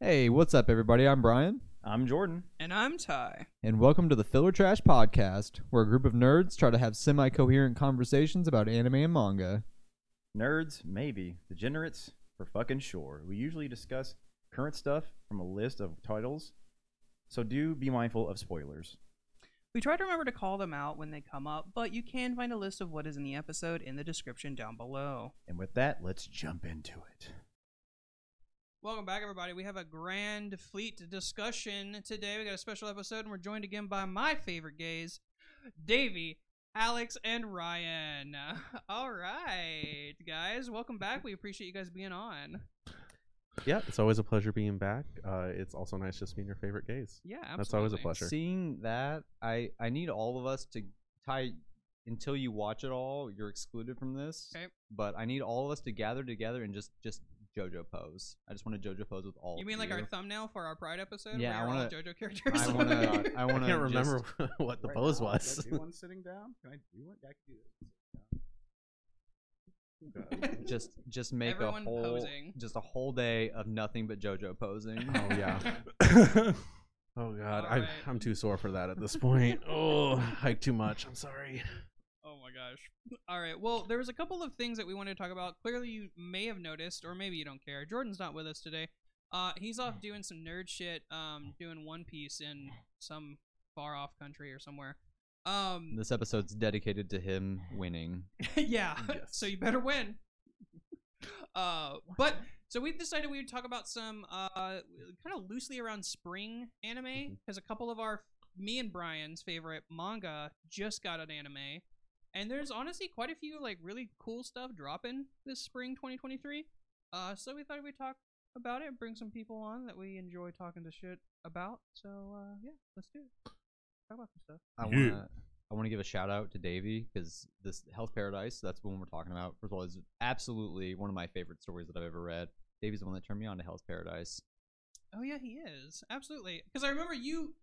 Hey, what's up, everybody? I'm Brian, I'm Jordan. And I'm Ty. and welcome to the Filler Trash Podcast, where a group of nerds try to have semi coherent conversations about anime and manga. Nerds, maybe. Degenerates, for fucking sure. We usually discuss current stuff from a list of titles, so do be mindful of spoilers. We try to remember to call them out when they come up, but you can find a list of what is in the episode in the description down below. And with that, let's jump into it. Welcome back, everybody. We have a grand fleet discussion today. We got a special episode, and we're joined again by my favorite gays, Davey, Alex, and Ryan. All right, guys, welcome back. We appreciate you guys being on. Yeah, it's always a pleasure being back. Uh, it's also nice just being your favorite gays. Yeah, absolutely. That's always a pleasure. Seeing that, I I need all of us to tie until you watch it all. You're excluded from this. Okay. But I need all of us to gather together and just just JoJo pose. I just want to JoJo pose with all. You of mean like you. our thumbnail for our Pride episode? Yeah, I we're wanna- JoJo characters. I want to. I I want to. can't remember what the Right pose now, was. Can I do one sitting down? Can I do one? Yeah, I can do this. Sit just just make Everyone a whole posing. just a whole day of nothing but JoJo posing. Oh yeah. oh god, I, Alright. I'm too sore for that at this point. Oh, hike too much. I'm sorry. Oh my gosh. All right. Well, there was a couple of things that we wanted to talk about. Clearly, you may have noticed, or maybe you don't care. Jordan's not with us today. Uh, he's off doing some nerd shit, um, doing One Piece in some far off country or somewhere. Um, This episode's dedicated to him winning. yeah. Yes. so you better win. Uh, but so we decided we would talk about some uh kind of loosely around spring anime because a couple of our me and Brian's favorite manga just got an anime, and there's honestly quite a few like really cool stuff dropping this spring 2023. Uh, so we thought we'd talk about it bring some people on that we enjoy talking to shit about. So uh, yeah, let's do it. Talk about some stuff. I want to I want to give a shout out to Davey because this Hell's Paradise, that's the one we're talking about. First of all, is absolutely one of my favorite stories that I've ever read. Davey's the one that turned me on to Hell's Paradise. Oh yeah, he is absolutely. Because I remember you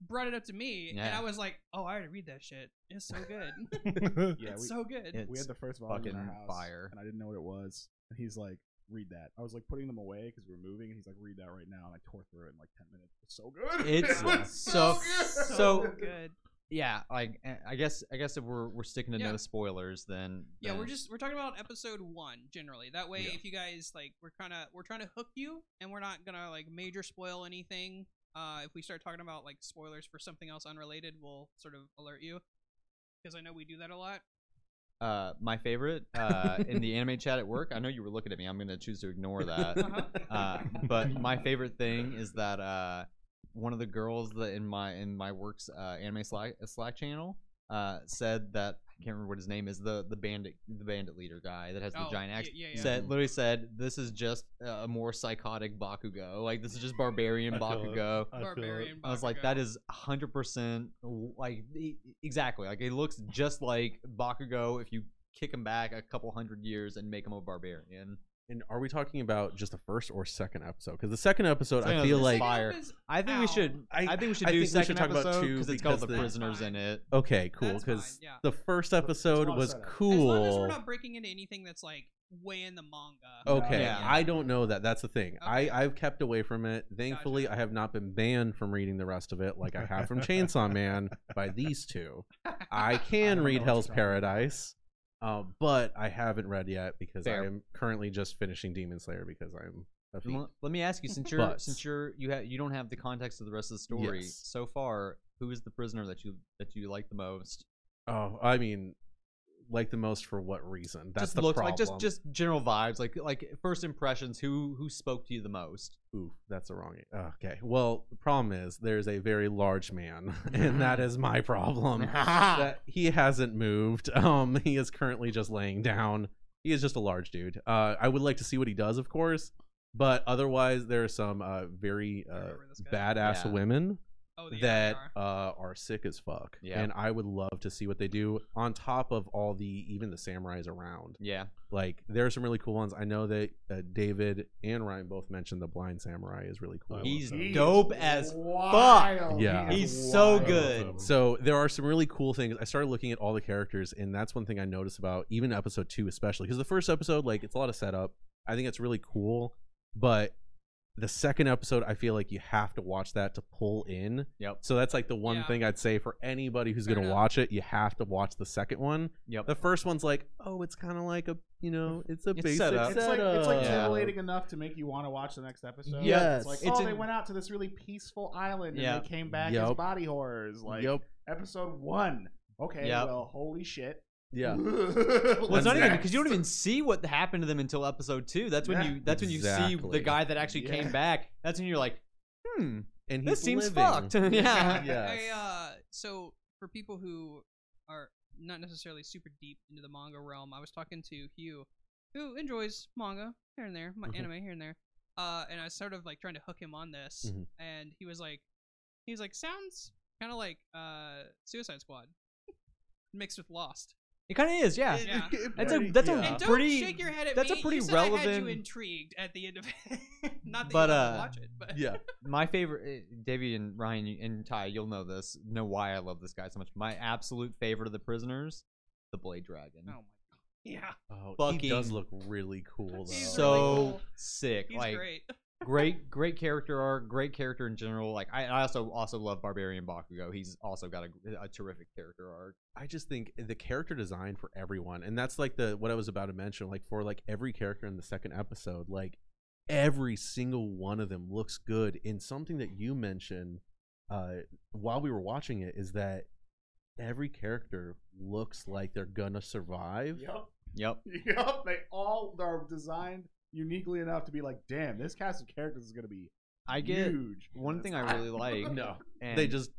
brought it up to me, and I was like, "Oh, I already read that shit. It's so good. Yeah, it's we, so good." It- we had the first volume in our fucking house, fire. and I didn't know what it was. And he's like, "Read that." I was like putting them away because we were moving, and he's like, "Read that right now." And I tore through it in like ten minutes. It's so good. It's Yeah. so- good. so- good. Yeah, like eh, I guess I guess if we're we're sticking to Yeah. no spoilers, then Yeah, we're just we're talking about episode one generally. That way, Yeah. if you guys like, we're kind of we're trying to hook you, and we're not gonna like major spoil anything. Uh, if we start talking about like spoilers for something else unrelated, we'll sort of alert you because I know we do that a lot. uh, my favorite uh, in the anime chat at work. I know you were looking at me. I'm gonna choose to ignore that. Uh-huh. uh, but my favorite thing is that uh, one of the girls that in my in my work's uh, anime Slack Slack channel uh, said that can't remember what his name is the the bandit the bandit leader guy that has the Oh, giant axe. yeah, yeah. Said literally said this is just a more psychotic Bakugo. Like this is just barbarian I feel it. Bakugo. I feel it. Barbarian. I was like, Bakugo. that is 100% like e- exactly. Like it looks just like Bakugo if you kick him back a couple hundred years and make him a barbarian. And are we talking about just the first or second episode? Because the second episode, Second I feel like fire. I think we should. I, I- think we should I do think we should second talk about episode two because it's got all because the the- prisoners That's in it. okay, cool. That's Because yeah. the first episode lot of was setup. As cool. long as we're not breaking into anything that's like way in the manga. Okay, Yeah. I don't know that. That's the thing. Okay. I I've kept away from it. Thankfully, Gotcha. I have not been banned from reading the rest of it, like I have from Chainsaw Man by these two. I can don't read what Hell's you're talking about. Paradise, uh, but I haven't read yet because Fair. I am currently just finishing Demon Slayer because I'm a fiend. Let me ask you, since you're But- since you're you have you don't have the context of the rest of the story Yes. so far. Who is the prisoner that you that you like the most? Oh, I mean, like the most for what reason? That's just the looks problem. like just just general vibes, like like first impressions. Who who spoke to you the most? Ooh, that's the wrong. Okay. Well, the problem is there's a very large man, and that is my problem. that he hasn't moved. Um, he is currently just laying down. He is just a large dude. Uh, I would like to see what he does, of course, but otherwise, there are some uh very uh remember this guy. badass Yeah. women Oh, that Avatar. uh are sick as fuck. Yeah. And I would love to see what they do on top of all the even the samurais around. Yeah, Like there are some really cool ones. I know that uh, David and Ryan both mentioned the blind samurai is really cool. He's dope as wild. Yeah. He He's so wild. good. So there are some really cool things. I started looking at all the characters, and that's one thing I noticed about even episode two, especially because the first episode, like, it's a lot of setup. I think it's really cool, but the second episode, I feel like you have to watch that to pull in. Yep. So that's like the one Yeah. thing I'd say for anybody who's Fair gonna enough. watch it, you have to watch the second one. Yep. The first one's like, oh, it's kind of like a, you know, it's a It's basic set up. It's like it's like Yeah. titillating enough to make you want to watch the next episode. Yes. It's like, It's oh, they went out to this really peaceful island and they came back Yup. as body horrors. Like yep. episode one. Okay, Yep. well, holy shit. Yeah. Well, it's What's not even because you don't even see what happened to them until episode two. That's when Yeah. you. That's when you see Exactly. the guy that actually Yeah. came back. That's when you're like, hmm, And this seems living. fucked. yeah. Yes. I, uh, so for people who are not necessarily super deep into the manga realm, I was talking to Hugh, who enjoys manga here and there, my Mhm. anime here and there. Uh, and I was sort of like trying to hook him on this, Mhm. and he was like, he was like, sounds kind of like uh, Suicide Squad mixed with Lost. It kind of is. Yeah. Yeah. That's a Pretty- that's yeah. And a don't pretty. shake your head at that's a pretty you said I had you intrigued at the end of it. Not that But, you uh, watch it, but yeah. my favorite, uh, Davey and Ryan and Ty, you'll know this. Know why I love this guy so much. My absolute favorite of the prisoners, the Blade Dragon. oh my god, yeah, Oh, Fucking he does look really cool though. He's so really cool. sick. he's like great. Great, great character arc. Great character in general. Like I, I also also love Barbarian Bakugo. He's also got a, a terrific character arc. I just think the character design for everyone, and that's like the what I was about to mention. Like for like every character in the second episode, like every single one of them looks good. In something that you mentioned uh, while we were watching it is that every character looks like they're gonna survive. Yep. Yep. Yep. They all are designed uniquely enough to be like, damn, this cast of characters is gonna be I get huge. one thing I really like. No, and they just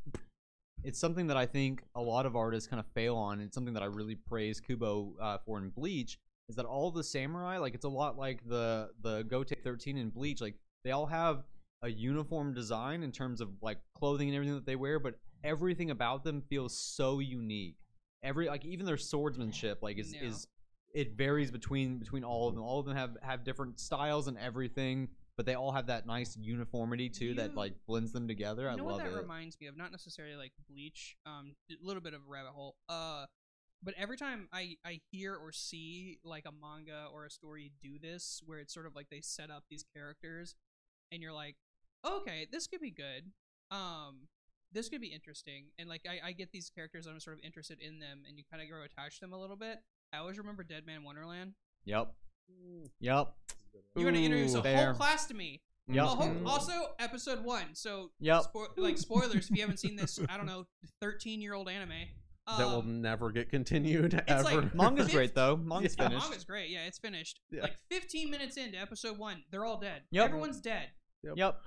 it's something that I think a lot of artists kind of fail on. and It's something that I really praise Kubo uh, for in Bleach. Is that all the samurai? Like it's a lot like the the Gotei 13 in Bleach. Like they all have a uniform design in terms of like clothing and everything that they wear, but everything about them feels so unique. Every like even their swordsmanship like is Yeah. is it varies between between all of them. All of them have have different styles and everything, but they all have that nice uniformity too that like blends them together. I you know love what that it. reminds me of? Not necessarily like Bleach, um, a little bit of a rabbit hole. Uh, but every time I I hear or see like a manga or a story do this, where it's sort of like they set up these characters, and you're like, okay, this could be good. Um, this could be interesting, and like I, I get these characters, I'm sort of interested in them, and you kind of grow attached to them a little bit. I always remember Dead Man Wonderland. Yep. Yep. You're gonna introduce Ooh, a fair. whole class to me. Yep. A whole- Mm. also, episode one. So, Yep. spo- like spoilers if you haven't seen this. I don't know, 13 year old anime. that will Um, never get continued it's ever. like- Manga's Fifth- great though. Manga's yeah, finished. manga's great. Yeah, it's finished. Yeah. Like 15 minutes into episode one, they're all dead. Yep. Everyone's dead. Yep. yep.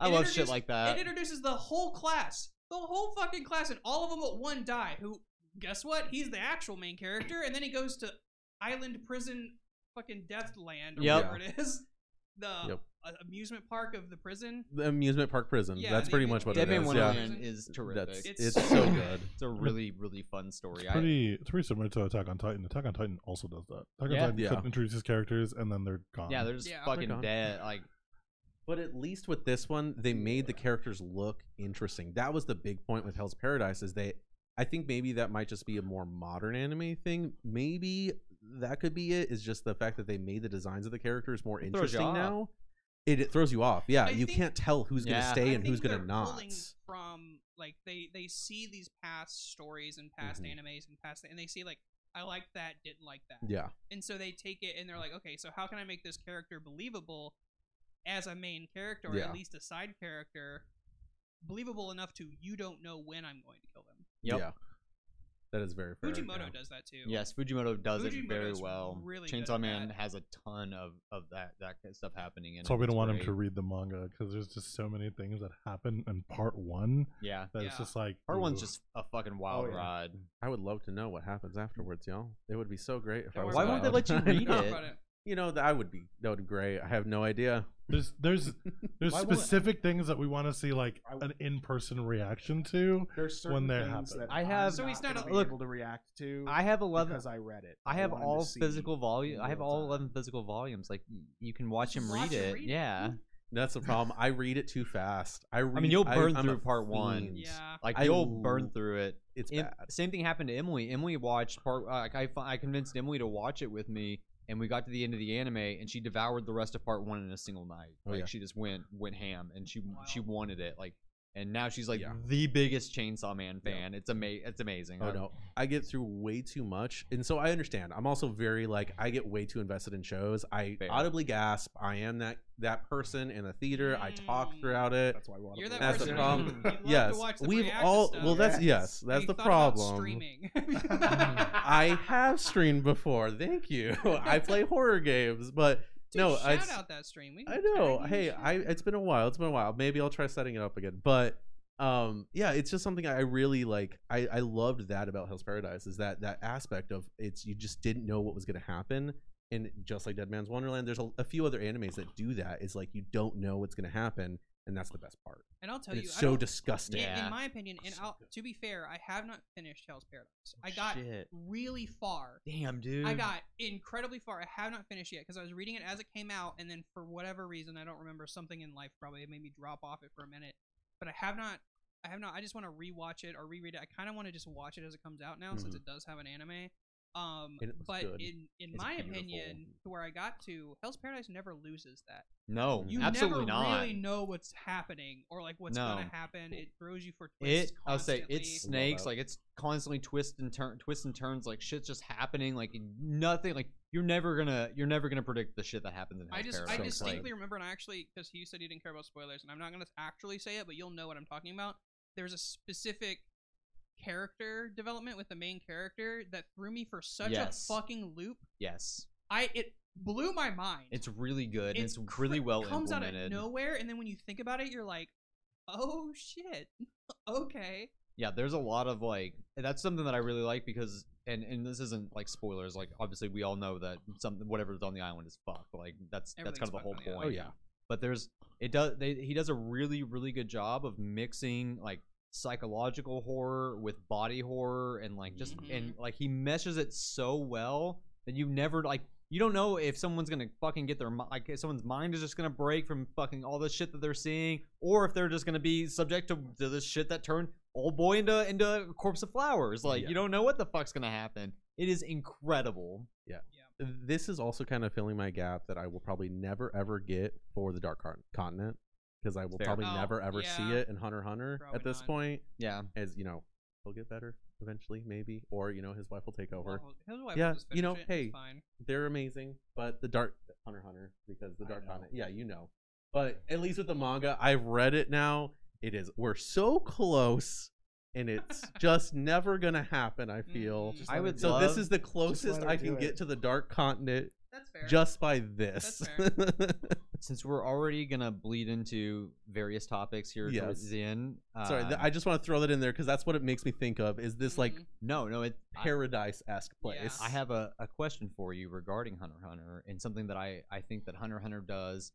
I It love shit like that. It introduces the whole class, the whole fucking class, and all of them but one die. Who? Guess what? He's the actual main character, and then he goes to island prison, fucking Deathland, or Yep. whatever it is. The Yep. uh, amusement park of the prison. the amusement park prison. Yeah, That's the pretty much what Dead it Man is. Yeah. Wonderland is terrific. That's It's it's, so so good. good. it's a really really fun story. It's I, pretty, it's pretty similar to Attack on Titan. Attack on Titan also does that. Attack Yeah. on Titan Yeah. introduces characters and then they're gone. yeah, they're just Yeah. fucking They're dead. Like But at least with this one, they made the characters look interesting. That was the big point with Hell's Paradise. Is they, I think maybe that might just be a more modern anime thing. Maybe that could be it. Is just the fact that they made the designs of the characters more It interesting now. It, it throws you off. Yeah, I you think- can't tell who's Yeah. gonna stay I and who's gonna not. From like they they see these past stories and past Mhm. animes and past and they see like I like that, didn't like that, Yeah, and so they take it and they're like, okay, so how can I make this character believable as a main character or Yeah. at least a side character, believable enough to you don't know when I'm going to kill them. Yep. yeah, that is very fair. Fujimoto yeah. does that too. yes, Fujimoto does it very well. really Chainsaw at Man that. has a ton of of that that kind of stuff happening in That's why it. we don't want him to read the manga because there's just so many things that happen in part one Yeah. that it's just like Part one's just a fucking oh, wild Oh, yeah. ride. I would love to know what happens afterwards, y'all. It would be so great if Don't I was. worry Why won't they let you read it? About it. You know, that I would be. That would be great. I have no idea. there's there's there's Why won't- specific things that we want to see like I- an in person reaction to. There's certain When that things happen. that I I'm have- So he's not gonna a- be look, able to react to. I have eleven. because I read it. I have wanted to all see physical volume. I have real all time. eleven physical volumes. Like y- you can watch Just him watch read him it. read it. Yeah. That's the problem. I read it too fast. I read. mean, you'll burn I'm through a part one. fiend. Yeah. Like I you'll burn through it. It's Em- bad. Same thing happened to Emily. Emily watched part. Uh, like I, fi- I convinced Emily to watch it with me, and we got to the end of the anime, and she devoured the rest of part one in a single night. Oh, like yeah. she just went went ham, and she she wanted it. Like, and now she's like Yeah. the biggest Chainsaw Man Yeah. fan. It's ama- It's amazing. Oh I- no, I get through way too much, and so I understand. I'm also very like I get way too invested in shows. I Fair. audibly gasp. I am that that person in the theater. I talk Mm. throughout it. That's why we're You're that That's the person problem. who- to yes, watch the we've all. stuff. Well, that's Yes. yes, that's you the thought about problem. Streaming. I have streamed before. Thank you. I play horror games, but Dude, no, shout it's- out that stream. I know. Hey, I it's been a while. It's been a while. Maybe I'll try setting it up again. But um yeah, it's just something I really like I I loved that about Hell's Paradise is that that aspect of it's you just didn't know what was going to happen and just like Dead Man's Wonderland there's a, a few other animes that do that is like you don't know what's going to happen and that's the best part. and I'll tell And you, it's I so don't- disgusting. in, Yeah. in my opinion, and So I'll, good. to be fair, I have not finished Hell's Paradise. I got Shit. really far. Damn, dude. I got incredibly far. I have not finished yet because I was reading it as it came out, and then for whatever reason, I don't remember something in life probably made me drop off it for a minute. But I have not. I have not. I just want to rewatch it or reread it. I kind of want to just watch it as it comes out now, since Mhm. it does have an anime. Um, it but good. in in It's my beautiful. opinion, to where I got to, Hell's Paradise never loses that. No, You absolutely never not. really know what's happening or like what's No. gonna happen. It throws you for twists. It, I'll say it's snakes. Like it's constantly twist and turn, twists and turns. Like shit's just happening. Like nothing. Like you're never gonna, you're never gonna predict the shit that happens in I Hell's just I Paradise. Like, distinctly remember, and I actually because he said he didn't care about spoilers, and I'm not gonna actually say it, but you'll know what I'm talking about. There's a specific character development with the main character that threw me for such Yes. a fucking loop. yes, I it blew my mind. it's really good. and It's, cra- really well comes out of nowhere, and then when you think about it, you're like, oh shit, okay. yeah, there's a lot of like that's something that I really like because and and this isn't like spoilers. Like obviously we all know that something whatever's on the island is fucked. Like that's that's kind of the whole fucked on the point. Oh yeah. but there's it does they, he does a really really good job of mixing like psychological horror with body horror and like just and mm-hmm. like he meshes it so well that you never like you don't know if someone's gonna fucking get their like if someone's mind is just gonna break from fucking all the shit that they're seeing or if they're just gonna be subject to, to this shit that turned old boy into into a corpse of flowers like Yeah. you don't know what the fuck's gonna happen it is incredible Yeah. yeah. this is also kind of filling my gap that I will probably never ever get for the Dark Continent because I will Fair. probably Oh, never ever see yeah. it in Hunter x Hunter Probably at this not. point. yeah As you know, he'll get better eventually, maybe, or you know, his wife will take over. Well, his wife Yeah, will just you know, it, it's hey, fine. They're amazing, but the Dark Hunter x Hunter because the I Dark know. Continent, yeah, you know. But at least with the manga, I've read it now. It is we're so close, and it's just never gonna happen. I feel. Mm. Just I let would her So do it. love- this is the closest her I can do get it. to the Dark Continent That's fair. just by this. since we're already gonna bleed into various topics here towards Yes. the end uh, Sorry, th- I just want to throw that in there because that's what it makes me think of. Is this like Mhm. no no it I- paradise esque place? I have a, a question for you regarding Hunter x Hunter and something that I, I think that Hunter x Hunter does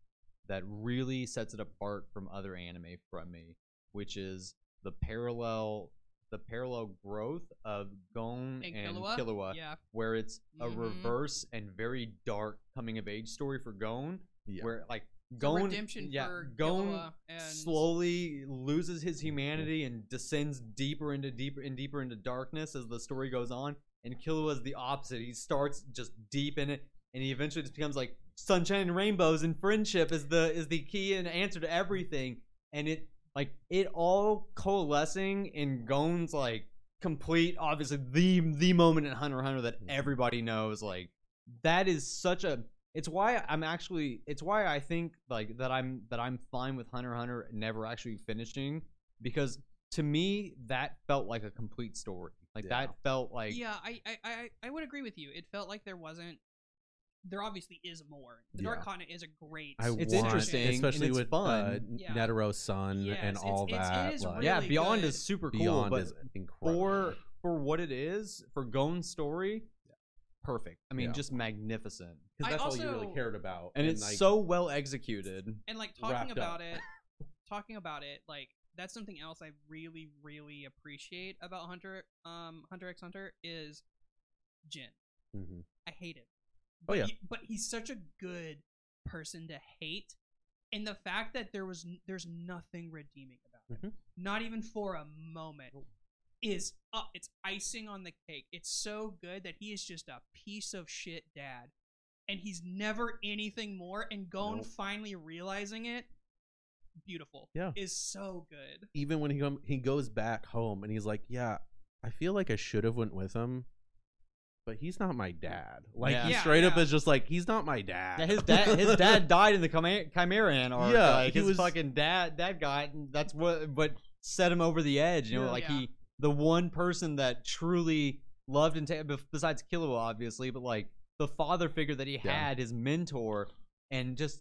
that really sets it apart from other anime from me, which is the parallel the parallel growth of Gon And and, Killua? Killua, yeah. where it's a Mhm. reverse and very dark coming of age story for Gon, Yeah. where like It's Gon redemption yeah, for Gon and slowly loses his humanity and descends deeper into deeper and deeper into darkness as the story goes on. And Killua is the opposite. He starts just deep in it, and he eventually just becomes like sunshine and rainbows, and friendship is the is the key and answer to everything. And it like it all coalescing in Gon's like complete, obviously the the moment in Hunter Hunter that mm-hmm. everybody knows. Like that is such a it's why I'm actually it's why I think like that I'm that I'm fine with Hunter Hunter never actually finishing because to me that felt like a complete story. Like Yeah. that felt like yeah, I, I, I, I would agree with you. It felt like there wasn't. There obviously is more. The Dark Yeah. Continent is a great. I It's want- interesting, and especially it's with fun. Uh, Yeah. Netero's son Yes, and it's- all it's- it that. is like, yeah, really Beyond good. is super cool, Beyond but is incredible. for for what it is for Gon's story, perfect. I mean, Yeah. just magnificent, because I that's all you really cared about, and it's like, so well executed. and like wrapped talking up. about it talking about it like that's something else i really really appreciate about hunter um hunter x hunter is Ging Mhm. i hate him Oh, but yeah. he- but he's such a good person to hate and the fact that there was there's nothing redeeming about him Mhm. not even for a moment is up it's icing on the cake it's so good that he is just a piece of shit dad and he's never anything more. And Gon Nope. finally realizing it, beautiful. Yeah. is so good. even when he come, he goes back home and he's like, "Yeah, I feel like I should have went with him, but he's not my dad." Like Yeah. he Yeah, straight up yeah. is just like, "He's not my dad." Yeah, his dad, his dad died in the Chimera, Chimera Ant arc. Yeah, like, he his was- fucking dad, that guy. That's what, but set him over the edge. You know, Yeah. like Yeah. he, the one person that truly loved and ta- bef- besides Killua, obviously, but like the father figure that he Yeah. had, his mentor, and just,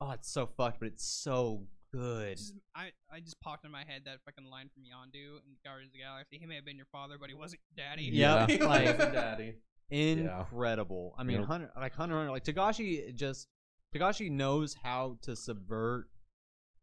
oh, it's so fucked, but it's so good. Just- I, I just popped in my head that fucking line from Yondu in Guardians of the Galaxy. He may have been your father, but he wasn't your daddy. Yeah, yeah, like- daddy. incredible. I mean, Yep. Hunter, like Hunter, Hunter, like Togashi just Togashi knows how to subvert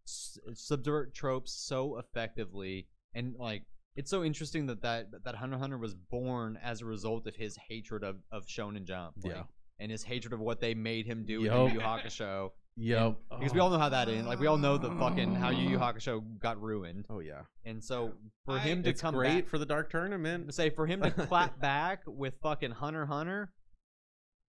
subvert tropes so effectively, and like it's so interesting that that that Hunter x Hunter was born as a result of his hatred of of Shonen Jump, like, Yeah. and his hatred of what they made him do Yup. in Yu Yu Hakusho. Yep. Because we all know how that ends. Like we all know the fucking how Yu Yu oh. Hakusho got ruined, Oh yeah. and so for I- him to It's come great back, for the Dark Tournament. say for him to clap back with fucking Hunter x Hunter,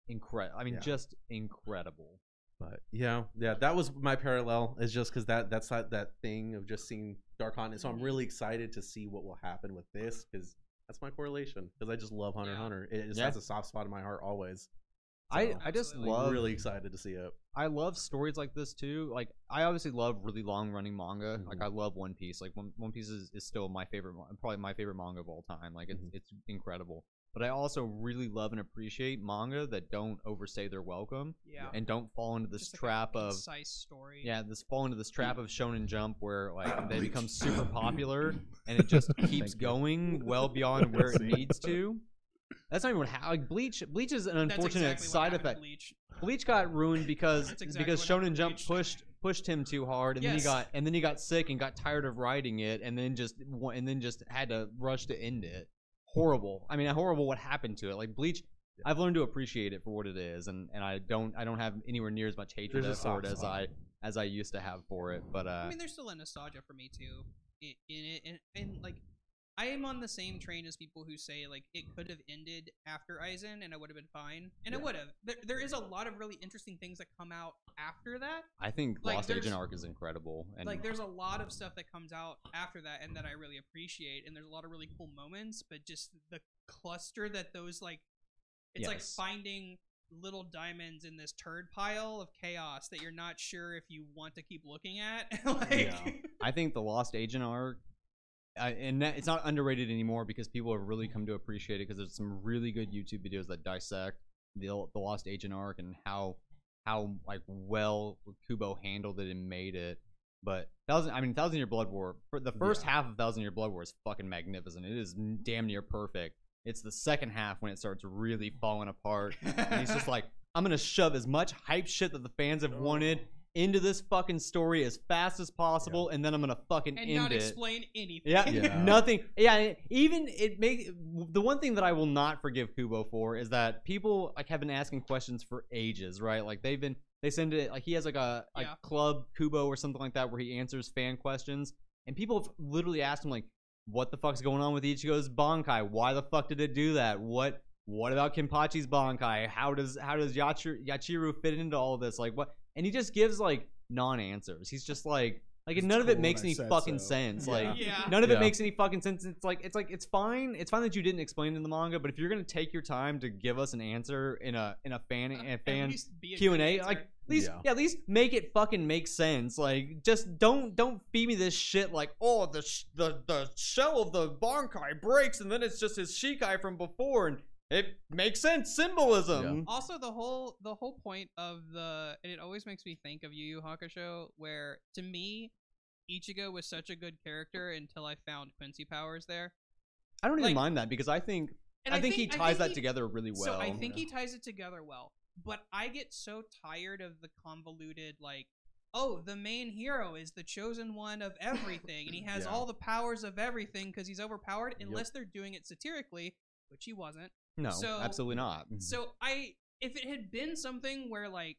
incredible. I mean, Yeah. just incredible. But yeah, yeah, that was my parallel. Is just because that that's that that thing of just seeing Dark Continent. So I'm really excited to see what will happen with this because that's my correlation. Because I just love Hunter x Yeah. Hunter. It just Yeah. has a soft spot in my heart always. I I just Absolutely. love really excited to see it. I love stories like this too. Like I obviously love really long running manga. Like Mhm. I love One Piece. Like One, One Piece is, is still my favorite, probably my favorite manga of all time. Like it's Mhm. it's incredible. But I also really love and appreciate manga that don't overstay their welcome Yeah. and don't fall into this Just like a trap of concise story. yeah, this fall into this trap of Shonen Jump where like they become super popular and it just keeps going well beyond where it needs to. That's not even how like Bleach. Bleach is an unfortunate exactly side effect. Bleach. Bleach got ruined because exactly because Shonen Jump Bleach. pushed pushed him too hard, and then he got and then he got sick and got tired of writing it, and then just wa- and then just had to rush to end it. Horrible. I mean, horrible. What happened to it? Like Bleach, I've learned to appreciate it for what it is, and and I don't I don't have anywhere near as much hatred There's for it as. I as I used to have for it. But uh, I mean, there's still a nostalgia for me too in, in it, and, and like I am on the same train as people who say like it could have ended after Aizen and I would have been fine, and it would have. There, there is a lot of really interesting things that come out after that. I think like, Lost Agent arc is incredible, and like there's a lot of stuff that comes out after that and that I really appreciate, and there's a lot of really cool moments, but just the cluster that those like, it's like finding little diamonds in this turd pile of chaos that you're not sure if you want to keep looking at. like, Yeah. I think the Lost Agent arc, I, and that, it's not underrated anymore because people have really come to appreciate it because there's some really good YouTube videos that dissect the the Lost Agent arc and how how like well Kubo handled it and made it. But thousand, I mean, Thousand Year Blood War. For the first Yeah. half of Thousand Year Blood War is fucking magnificent. It is damn near perfect. It's the second half when it starts really falling apart. And he's just like, I'm gonna shove as much hype shit that the fans have wanted into this fucking story as fast as possible, and then I'm gonna fucking and end not it. explain anything. Yeah, Yeah. nothing. Yeah, even it make the one thing that I will not forgive Kubo for is that people like have been asking questions for ages, right? Like they've been they send it like he has like a like Yeah. club Kubo or something like that where he answers fan questions, and people have literally asked him like, "What the fuck's going on with Ichigo's Bankai? Why the fuck did it do that? What what about Kenpachi's Bankai? How does how does Yachiru, Yachiru fit into all this? Like what?" And he just gives like non-answers. He's just like like It's none of it makes any fucking so. sense. Yeah. Like Yeah. None of it makes any fucking sense. It's like it's like it's fine. It's fine that you didn't explain it in the manga, but if you're gonna take your time to give us an answer in a in a fan uh, a At fan least be a Q good and A, like at least Yeah. yeah. at least make it fucking make sense. Like just don't don't feed me this shit. Like oh the sh- the the shell of the Bankai breaks and then it's just his Shikai from before and it makes sense symbolism. Also, the whole the whole point of the and it always makes me think of Yu Yu Hakusho, where to me, Ichigo was such a good character until I found Quincy powers there. I don't even Like- mind that because I think And I, think, he ties that he- together really well. So I think he ties it together well. But I get so tired of the convoluted like, oh, the main hero is the chosen one of everything, and he has Yeah. all the powers of everything because he's overpowered. Unless they're doing it satirically, which he wasn't. No, so- absolutely not. Mm-hmm. So I, if it had been something where like,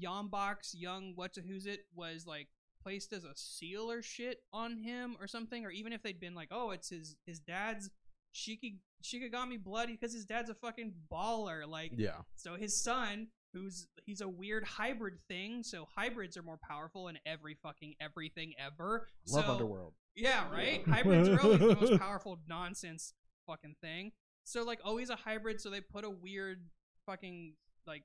Yombox, young What's a Who's it was like placed as a seal or shit on him or something, or even if they'd been like, oh, it's his his dad's Shiki Shinigami blood because his dad's a fucking baller. Like Yeah. so his son, who's he's a weird hybrid thing, so hybrids are more powerful in every fucking everything ever. Love so, Underworld. Yeah, right? Hybrids are always the most powerful nonsense fucking thing. So like always a hybrid, so they put a weird fucking like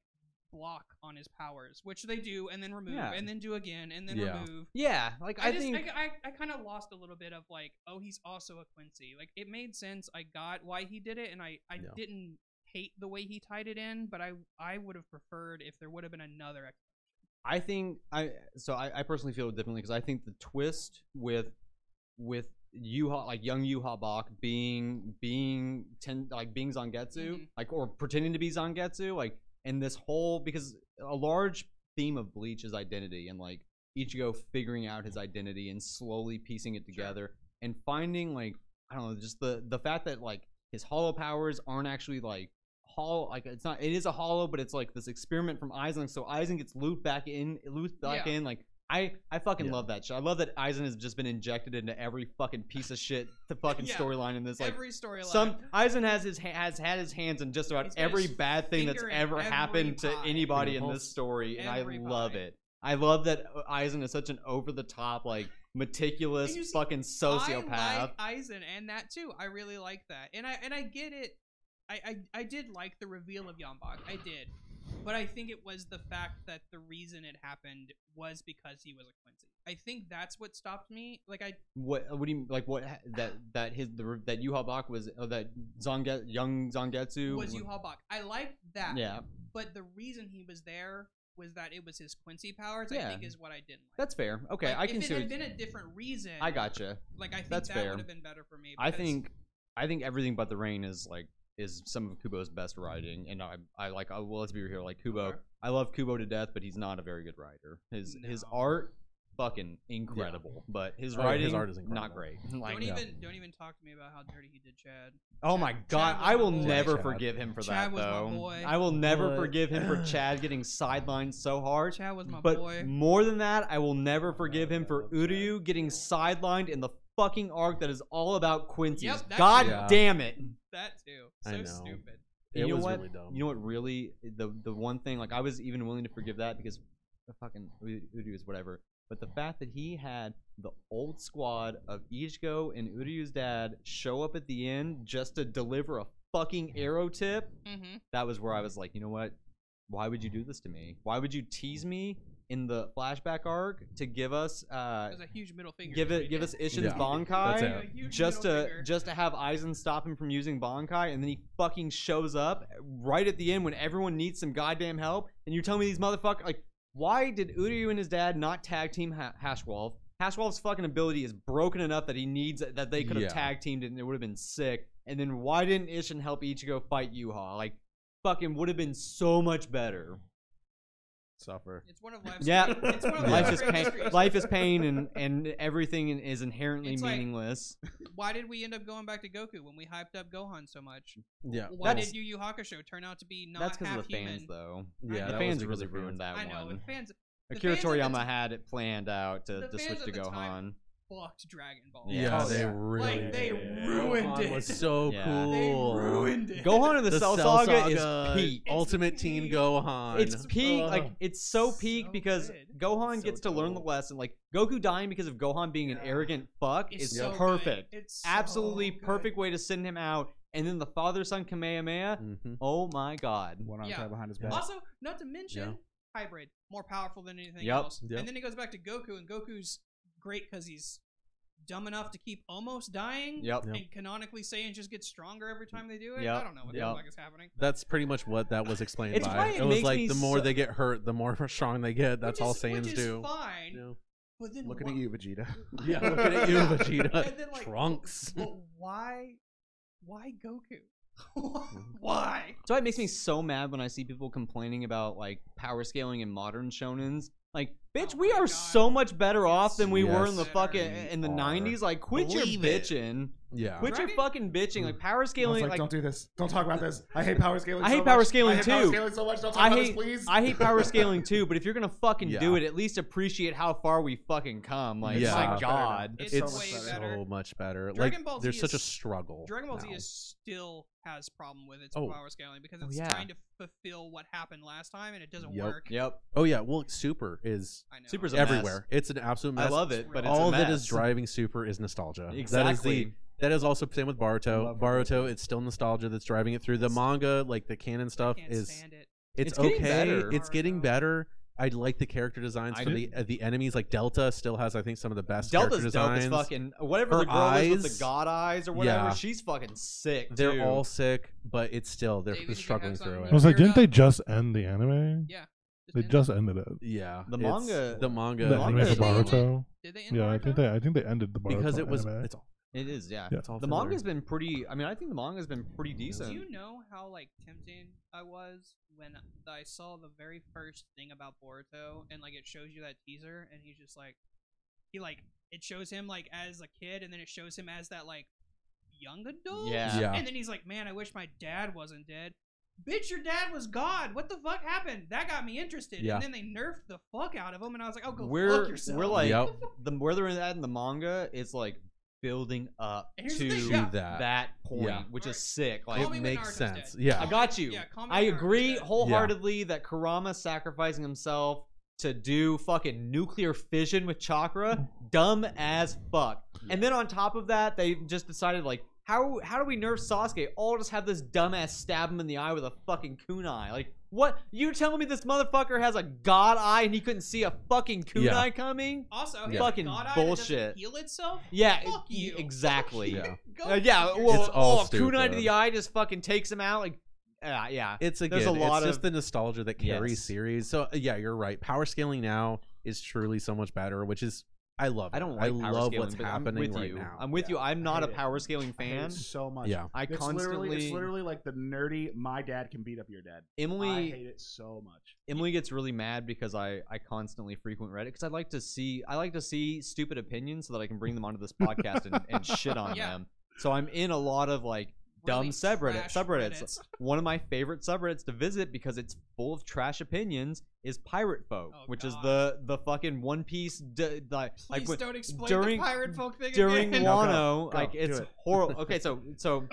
block on his powers, which they do and then remove Yeah. and then do again and then Yeah. remove. Yeah, like I, I, just think I, I, I kind of lost a little bit of like, oh, he's also a Quincy. Like it made sense. I got why he did it, and I I Yeah. didn't hate the way he tied it in, but I I would have preferred if there would have been another. Ex- I think I so I, I personally feel differently because I think the twist with with Yuha like young Yuha Bach being being ten like being Zangetsu Mhm. like or pretending to be Zangetsu like and this whole because a large theme of Bleach is identity and like Ichigo figuring out his identity and slowly piecing it together and finding like I don't know just the the fact that like his hollow powers aren't actually like hollow like it's not it is a hollow but it's like this experiment from Aizen so Aizen gets looped back in looped back Yeah. in like I I fucking Yeah. love that shit I love that Aizen has just been injected into every fucking piece of shit the fucking Yeah. storyline in this like Every storyline. some Aizen has his has had his hands in just about He's every bad thing that's ever every happened to anybody in this story and I every love it I love that Aizen is such an over the top like meticulous see, fucking sociopath I like Aizen and that too. I really like that, and I and I get it. I I, I did like the reveal of Yambach. I did, but I think it was the fact that the reason it happened was because he was a Quincy. I think that's what stopped me. Like I What what do you mean like? What that that his the that Yuha Bach was uh, that Zanget young Zangetsu was Yuha Bach. I like that. Yeah, But the reason he was there was that it was his Quincy powers. Yeah. I think is what I didn't like. that's fair. Okay, Like, I if can it see. had been a different reason, I gotcha. Like I think That's that fair. would have been better for me. I think I think everything but the rain is like is some of Kubo's best writing, mm-hmm. and I I like I, well let's be real here. like Kubo. Okay. I love Kubo to death, but he's not a very good writer. His his art fucking incredible, but his Oh, his art is incredible. not great. Like don't yeah. even don't even talk to me about how dirty he did Chad. oh my Chad- god, Chad I will never Chad. forgive him for Chad that was my though. boy. I will never But- forgive him for Chad getting sidelined so hard. Chad was my but boy. more than that, I will never forgive him for love Uryu getting sidelined in the fucking arc that is all about Quincy's. Yep, God too. damn it. That too. I So know. stupid. You It know was what? really dumb. You know what? Really, the the one thing like I was even willing to forgive that because the fucking U- Uryu is whatever. But the fact that he had the old squad of Ichigo and Uryu's dad show up at the end just to deliver a fucking arrow tip, Mm-hmm. that was where I was like, you know what? Why would you do this to me? Why would you tease me in the flashback arc to give us uh was a huge middle finger. give it give did. us Ishin's Yeah, Bankai. A just to finger. just to have Aizen stop him from using Bankai, and then he fucking shows up right at the end when everyone needs some goddamn help, and you're telling me these motherfuckers like, why did Uryu and his dad not tag team ha- Haschwalth? Haschwalth's fucking ability is broken enough that he needs that they could have Yeah. tag teamed it and it would have been sick. And then why didn't Ishin help Ichigo fight Yuha? Like, fucking would have been so much better. Suffer. It's one of life's. Yeah. great- it's one of Life life's is pain. Life is pain, and and everything is inherently It's like- meaningless. Why did we end up going back to Goku when we hyped up Gohan so much? Yeah. Why That's- did Yu Yu Hakusho turn out to be not That's because half of the fans, human? though. Yeah, the that fans because really ruined that I know one. the fans Akira fans at the Toriyama ti- had it planned out to, the to fans switch at to the Gohan. time- fucked Dragon Ball. Yeah, Yes. they Yeah. really Like, they did. ruined Gohan it. was so Yeah. They cool. ruined it. Gohan in the, The Cell, Cell Saga, Saga, is peak. Ultimate It's Teen peak. Gohan. It's peak. Ugh. Like it's so peak So because good. Gohan So gets to learn the dope. lesson. Like Goku dying because of Gohan being an Yeah. arrogant fuck It's is so good. perfect. It's so Absolutely good. perfect way to send him out. And then the father son Kamehameha. Mhm. Oh my god. One arm Yeah. tied behind his back. Also, not to mention Yeah. hybrid, more powerful than anything Yep. else. Yep. And then he goes back to Goku, and Goku's great because he's dumb enough to keep almost dying. Yep. Yep. And canonically, Saiyan just get stronger every time they do it. Yep. I don't know what Yep. the fuck is happening. That's pretty much what that was explained It's by. why it it was makes like me the more so- they get hurt, the more strong they get. That's Which all is- Saiyans which is do. Fine. You know? But then Looking why- at you, Vegeta. Yeah, looking at you, Vegeta. And then, like, Trunks. But why? Why Goku? Mm-hmm. why? So it makes me so mad when I see people complaining about like power scaling in modern shonens. Like Bitch, Oh we are God. so much better off than we were in the fucking in the '90s. Like, quit your Believe it. bitching. Yeah. Quit your fucking bitching. Like power scaling. like, Like, don't do this. Don't talk about this. I hate power scaling. I so hate power much. scaling I hate Power too. scaling so much. Don't talk I about hate this, please. I hate power scaling too. But if you're gonna fucking do it, at least appreciate how far we fucking come. Like, Yeah. my So better. God. It's, It's way much better. better. so much better. Dragon like Ball Z there's such a struggle. Dragon Ball Z is still has problem with its Oh. power scaling because Oh, it's yeah. trying to fulfill what happened last time and it doesn't Yep. work. Yep. Oh yeah, well, Super is I know. Super's a mess. everywhere. It's an absolute mess. I love it, but it's All a that is driving Super is nostalgia. That is Exactly. the that is also same with Boruto. love Boruto, it's still nostalgia that's driving it through. The manga, like the canon stuff, I can't is stand it. it's, It's okay. better. It's getting better. I like the character designs I for do. the uh, the enemies. Like Delta still has, I think, some of the best Delta's character dope designs. as fucking whatever Her the girl is with eyes- the god eyes or whatever. Yeah. She's fucking sick. They're all sick, but it's still they're David, you struggling through it. I was like, didn't they just end the anime? Yeah. They end just it. ended it. Yeah, The it's- manga- the manga, The manga anime for is- Boruto. Did they end Yeah, I think they I think they ended the Baruto because it was anime. it's all It is, yeah. Yeah. it's all The manga's been pretty. I mean, I think the manga's been pretty decent. Do you know how like tempting I was when I saw the very first thing about Boruto and like it shows you that teaser and he's just like he like it shows him like as a kid and then it shows him as that like young adult. Yeah. Yeah. And then he's like, "Man, I wish my dad wasn't dead." Bitch, your dad was God. What the fuck happened? That got me interested. Yeah. And then they nerfed the fuck out of him, and I was like, "Oh, go we're fuck yourself." we're like Yep. the where they're at in the manga. It's like building up to thing, yeah. that. that point, Yeah. which Right. is sick. Like it makes sense. dead. Yeah. I got you. Yeah, call me I agree dead. wholeheartedly that Kurama sacrificing himself to do fucking nuclear fission with chakra, dumb as fuck. And then on top of that, they just decided like, how how do we nerf Sasuke? All just have this dumbass stab him in the eye with a fucking kunai. Like, what? You're telling me this motherfucker has a god eye and he couldn't see a fucking kunai Yeah. coming? Also, Yeah. yeah. Fucking God Eye that bullshit. Heal itself. Yeah, Fuck you. exactly. Yeah. Uh, yeah, well, It's all oh, kunai to the eye just fucking takes him out. Like, uh, yeah. It's again, There's a lot it's just of- the nostalgia that carries Yes. series. So yeah, you're right. Power scaling now is truly so much better, which is I love. It. I don't like I power love scaling, what's but happening I'm with right you. now. I'm with you. I'm not a hate it. power scaling I hate fan. it so much. Yeah. I It's literally, constantly it's literally like the nerdy. My dad can beat up your dad. I Emily hate it so much. Emily gets really mad because I I constantly frequent Reddit because I like to see I like to see stupid opinions so that I can bring them onto this podcast and, and shit on Yeah. them. So I'm in a lot of like dumb Really subreddit trash subreddits. One of my favorite subreddits to visit because it's full of trash opinions is Pirate Folk, Oh, which is the the fucking One Piece d- like Please like when- don't explain during- the pirate folk thing during again. No, go, Wano, go, like it's it. horrible. Okay, so so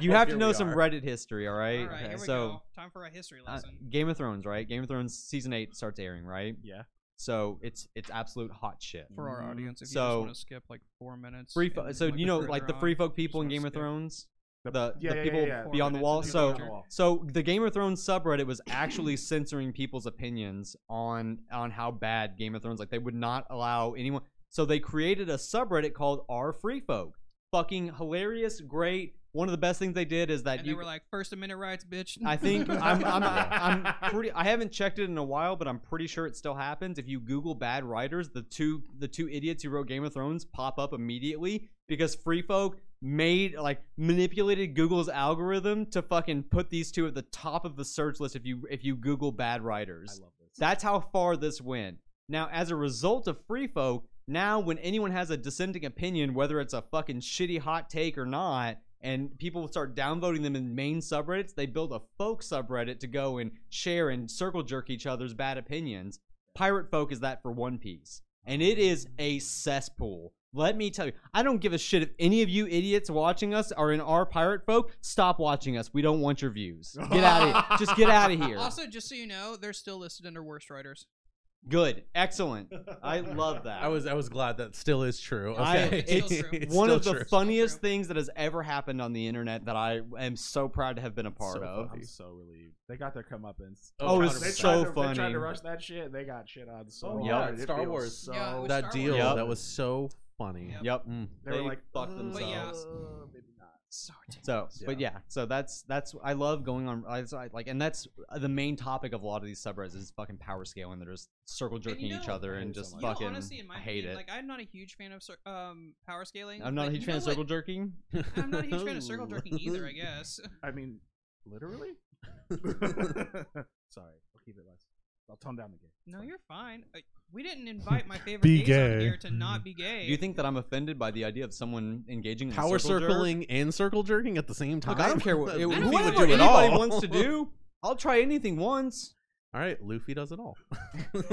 you have to know some. Reddit history, all All right? right, here we so go. Time for a history uh, lesson. Game of Thrones, right? Game of Thrones season eight starts airing, right? Yeah. So it's it's absolute hot shit. for our audience, if you so- just want to skip like four minutes. Free, fo- so look you know, like the free folk people in wanna Game of skip. Thrones, The- the, yeah, the yeah, people yeah, yeah. Beyond the wall. So the future. so the Game of Thrones subreddit was actually censoring people's opinions on on how bad Game of Thrones. Like they would not allow anyone. So they created a subreddit called Our Free Folk. Fucking hilarious, great. One of the best things they did is that And you they were like, First Amendment rights, bitch. I think I'm, I'm I'm pretty. I haven't checked it in a while, but I'm pretty sure it still happens. If you Google bad writers, the two the two idiots who wrote Game of Thrones pop up immediately because Free Folk made like manipulated Google's algorithm to fucking put these two at the top of the search list if you if you Google bad writers. I love this. That's how far this went. Now, as a result of Free Folk, now when anyone has a dissenting opinion, whether it's a fucking shitty hot take or not, and people start downvoting them in main subreddits, they build a folk subreddit to go and share and circle jerk each other's bad opinions. Pirate Folk is that for One Piece. And it is a cesspool. Let me tell you, I don't give a shit if any of you idiots watching us are in our Pirate Folk. Stop watching us. We don't want your views. Get out of here. Just get out of here. Also, just so you know, they're still listed under worst writers. Good. Excellent. I love that. I was I was glad that still is true. I- Okay. it's still true. It's one still of the true. funniest things that has ever happened on the internet that I am so proud to have been a part So of. I'm so relieved. They got their comeuppance. Oh, Oh, it's They it's so tried to, They funny. tried to rush that shit. They got shit on so Oh, yeah. hard. It Star Wars. So Yeah, it that Star deal Wars. that was so funny. Yep. Yep. Mm. They, They were like, fucked uh, themselves. uh, maybe not. So So, but Yeah. yeah, so that's that's I love going on. I, I- like, and that's the main topic of a lot of these subreddits is fucking power scaling. They're just circle jerking you each other and hate it so just. You know, fucking. honestly, in my I hate opinion, it. like I'm not a huge fan of um power scaling. I'm not a huge fan know of what? circle jerking. I'm not a huge fan of circle jerking either. I guess. I mean, literally. Sorry, I'll keep it less. I'll tone down the game. No, you're fine. Uh, We didn't invite my favorite Be gays on gay. here to not be gay. Do you think that I'm offended by the idea of someone engaging in Power circle jerk? circling and circle jerking at the same time. Look, I don't care what Luffy don't would think do it anybody all. wants to do. I'll try anything once. All right, Luffy does it all. and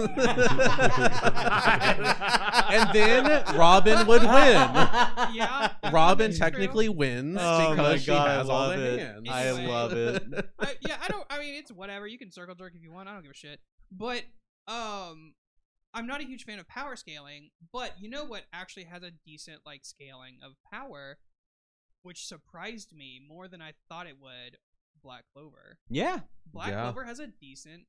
and then Robin would win. Yeah. Robin True. technically wins Oh because my she God, I has all love the it. hands. I love it. I, yeah, I don't. I mean, it's whatever. You can circle jerk if you want. I don't give a shit. But um, I'm not a huge fan of power scaling. But you know what actually has a decent like scaling of power, which surprised me more than I thought it would. Black Clover. Yeah, Black Yeah. Clover has a decent.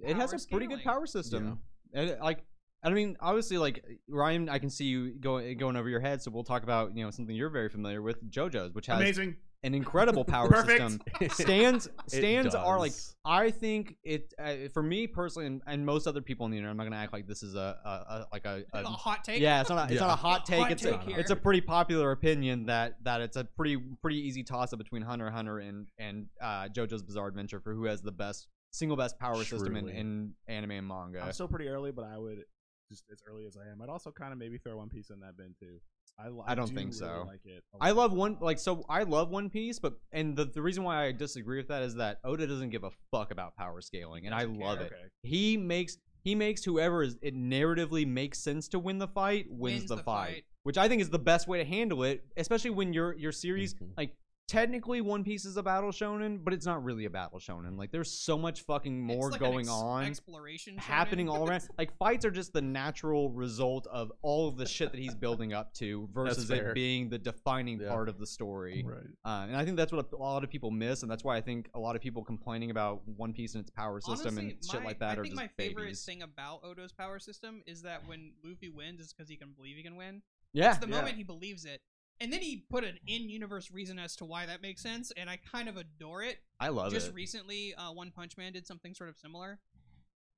it has power a pretty good power system. And like, I mean, obviously, like Ryan, I can see you going going over your head. So we'll talk about you know something you're very familiar with, JoJo's, which has Amazing. An incredible power Perfect. system. Stands stands are like. I think it uh, for me personally, and, and most other people on the internet. I'm not gonna act like this is a, a, a like a, A a hot take. yeah, it's not a, it's not a hot take. Hot it's take a here. it's a pretty popular opinion that that it's a pretty pretty easy toss up between Hunter Hunter and and uh, JoJo's Bizarre Adventure for who has the best single best power system in, in anime and manga. I'm still pretty early, but I would just as early as I am. I'd also kind of maybe throw One Piece in that bin too. I, li- I don't do think really so. Like it. a I love one like so I love One Piece, but and the, the reason why I disagree with that is that Oda doesn't give a fuck about power scaling, and I Doesn't love care, it. okay. He makes he makes whoever is it narratively makes sense to win the fight wins, Wins the, the fight, fight. which I think is the best way to handle it, especially when your your series Mhm. like technically One Piece is a battle shonen, but it's not really a battle shonen. Like there's so much fucking more like going ex- on Exploration. happening all around. Like fights are just the natural result of all of the shit that he's building up to versus it being the defining Yeah. part of the story. Right. Uh, and I think that's what a lot of people miss, and that's why I think a lot of people complaining about One Piece and its power system Honestly, and shit my- like that I are think just my favorite babies. thing about Oda's power system is that when Luffy wins, it's because he can believe he can win. Yeah, It's the yeah. moment he believes it. And then he put an in-universe reason as to why that makes sense, and I kind of adore it. I love Just it. Just recently, uh, One Punch Man did something sort of similar.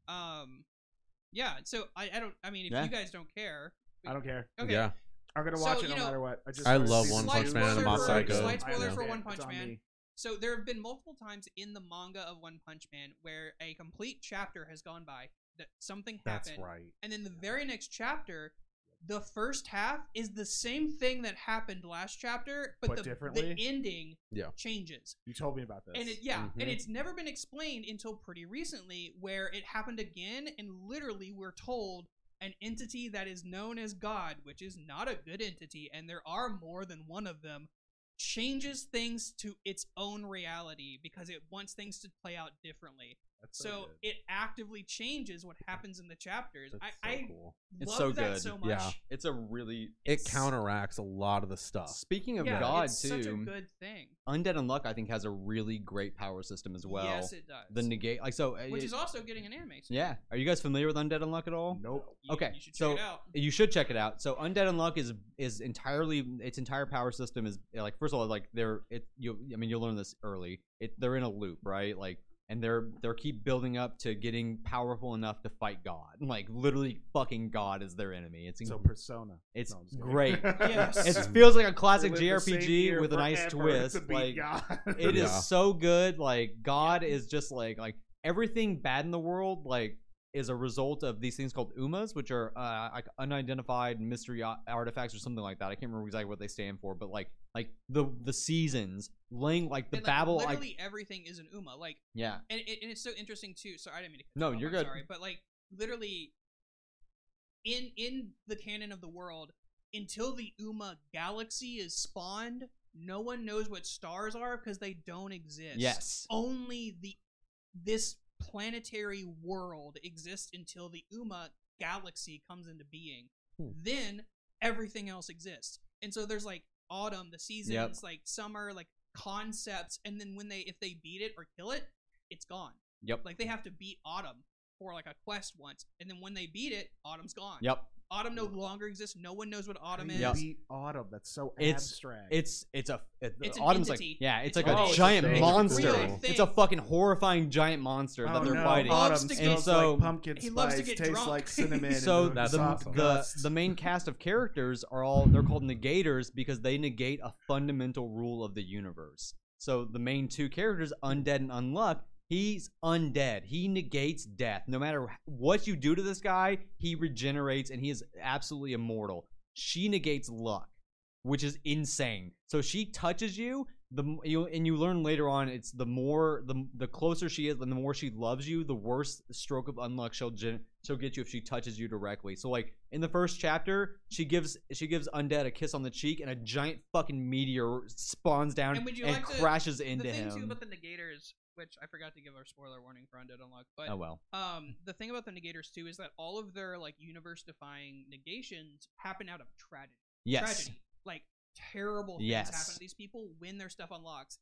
Um, yeah. So I, I don't. I mean, if Yeah. you guys don't care, I don't care. okay. Yeah. I'm gonna So, watch it no know, matter what. I, just I love One Punch Man and spoiler Mob Psycho. Slight spoiler for One Punch Man. me. So there have been multiple times in the manga of One Punch Man where a complete chapter has gone by that something That's happened, right. and then the very next chapter, the first half is the same thing that happened last chapter, but, But the, differently? the ending Yeah. changes. You told me about this. And it, yeah, Mhm. and it's never been explained until pretty recently, where it happened again, and literally we're told an entity that is known as God, which is not a good entity, and there are more than one of them, changes things to its own reality because it wants things to play out differently. That's So good. it actively changes what happens in the chapters. That's I, so I cool. It's love so that good. so much. Yeah. It's a really It it's- counteracts a lot of the stuff. Speaking of yeah, God it's too, such a good thing. Undead Unluck, I think has a really great power system as well. yes, it does. the negate like so. uh, which it- is also getting an anime. soon. yeah. Are you guys familiar with Undead Unluck at all? Nope. You- Okay, you should check so it out. you should check it out. So Undead Unluck is is entirely its entire power system is like first of all like they're it you I mean you'll learn this early. It they're in a loop right like and they're they're keep building up to getting powerful enough to fight God like literally fucking God is their enemy. It's So Persona. it's No, I'm just kidding. great. Yes. it feels like a classic They live the same JRPG with a nice twist. Like God. it is Yeah. so good. Like God is just like like everything bad in the world like is a result of these things called umas, which are uh, like unidentified mystery artifacts or something like that. I can't remember exactly what they stand for, but like like the the seasons, laying like the And, like, Babel. Like, Literally everything is an Uma. Like, yeah, and, it, and it's so interesting too. Sorry, I didn't mean to. Cut No, off, you're I'm good. Sorry, but like literally, in in the canon of the world, until the Uma galaxy is spawned, no one knows what stars are because they don't exist. yes, Only the this planetary world exists until the Uma galaxy comes into being. Hmm. Then everything else exists. And so there's like autumn, the seasons, like summer, like concepts, and then when they if they beat it or kill it, it's gone. yep, Like they have to beat autumn for like a quest once, and then when they beat it, autumn's gone. yep. Autumn no longer exists. No one knows what autumn is. Yep. beat Autumn. That's so It's- abstract. It's it's a it, It's an Autumn's entity. like yeah, it's, It's like oh, a- a Oh, it's a giant thing. monster. It's a It's a fucking horrifying giant monster that oh, they're no. fighting. Loves Autumn to smells so- like pumpkin he loves to spice, get tastes drunk. like cinnamon. so and That's the, awesome. the the main cast of characters are all they're called negators because they negate a fundamental rule of the universe. So the main two characters, Undead and Unluck, He's undead. He negates death. No matter what you do to this guy, he regenerates and he is absolutely immortal. She negates luck, which is insane. So she touches you, the you and you learn later on it's the more the the closer she is and the more she loves you, the worse stroke of unluck she'll gen- she'll get you if she touches you directly. So like in the first chapter, she gives she gives undead a kiss on the cheek and a giant fucking meteor spawns down And and like to- crashes the into thing him. too about the negators, which I forgot to give our spoiler warning for Undead Unluck, but oh well. um, the thing about the negators too is that all of their like universe-defying negations happen out of tragedy. Yes. Tragedy, like terrible things Yes. happen to these people when their stuff unlocks.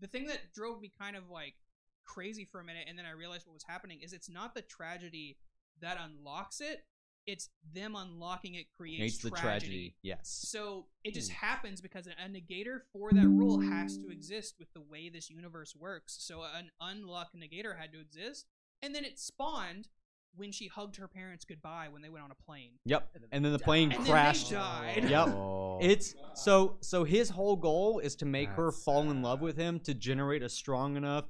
The thing that drove me kind of like crazy for a minute, and then I realized what was happening is it's not the tragedy that unlocks it; it's them unlocking it creates Hates the tragedy. tragedy. Yes. So it just Hmm. happens because a negator for that rule has to exist with the way this universe works. So an unluck negator had to exist, and then it spawned when she hugged her parents goodbye when they went on a plane. Yep. And then the plane And then they crashed. died. Yep. Oh. It's so so his whole goal is to make her That's fall in love with him to generate a strong enough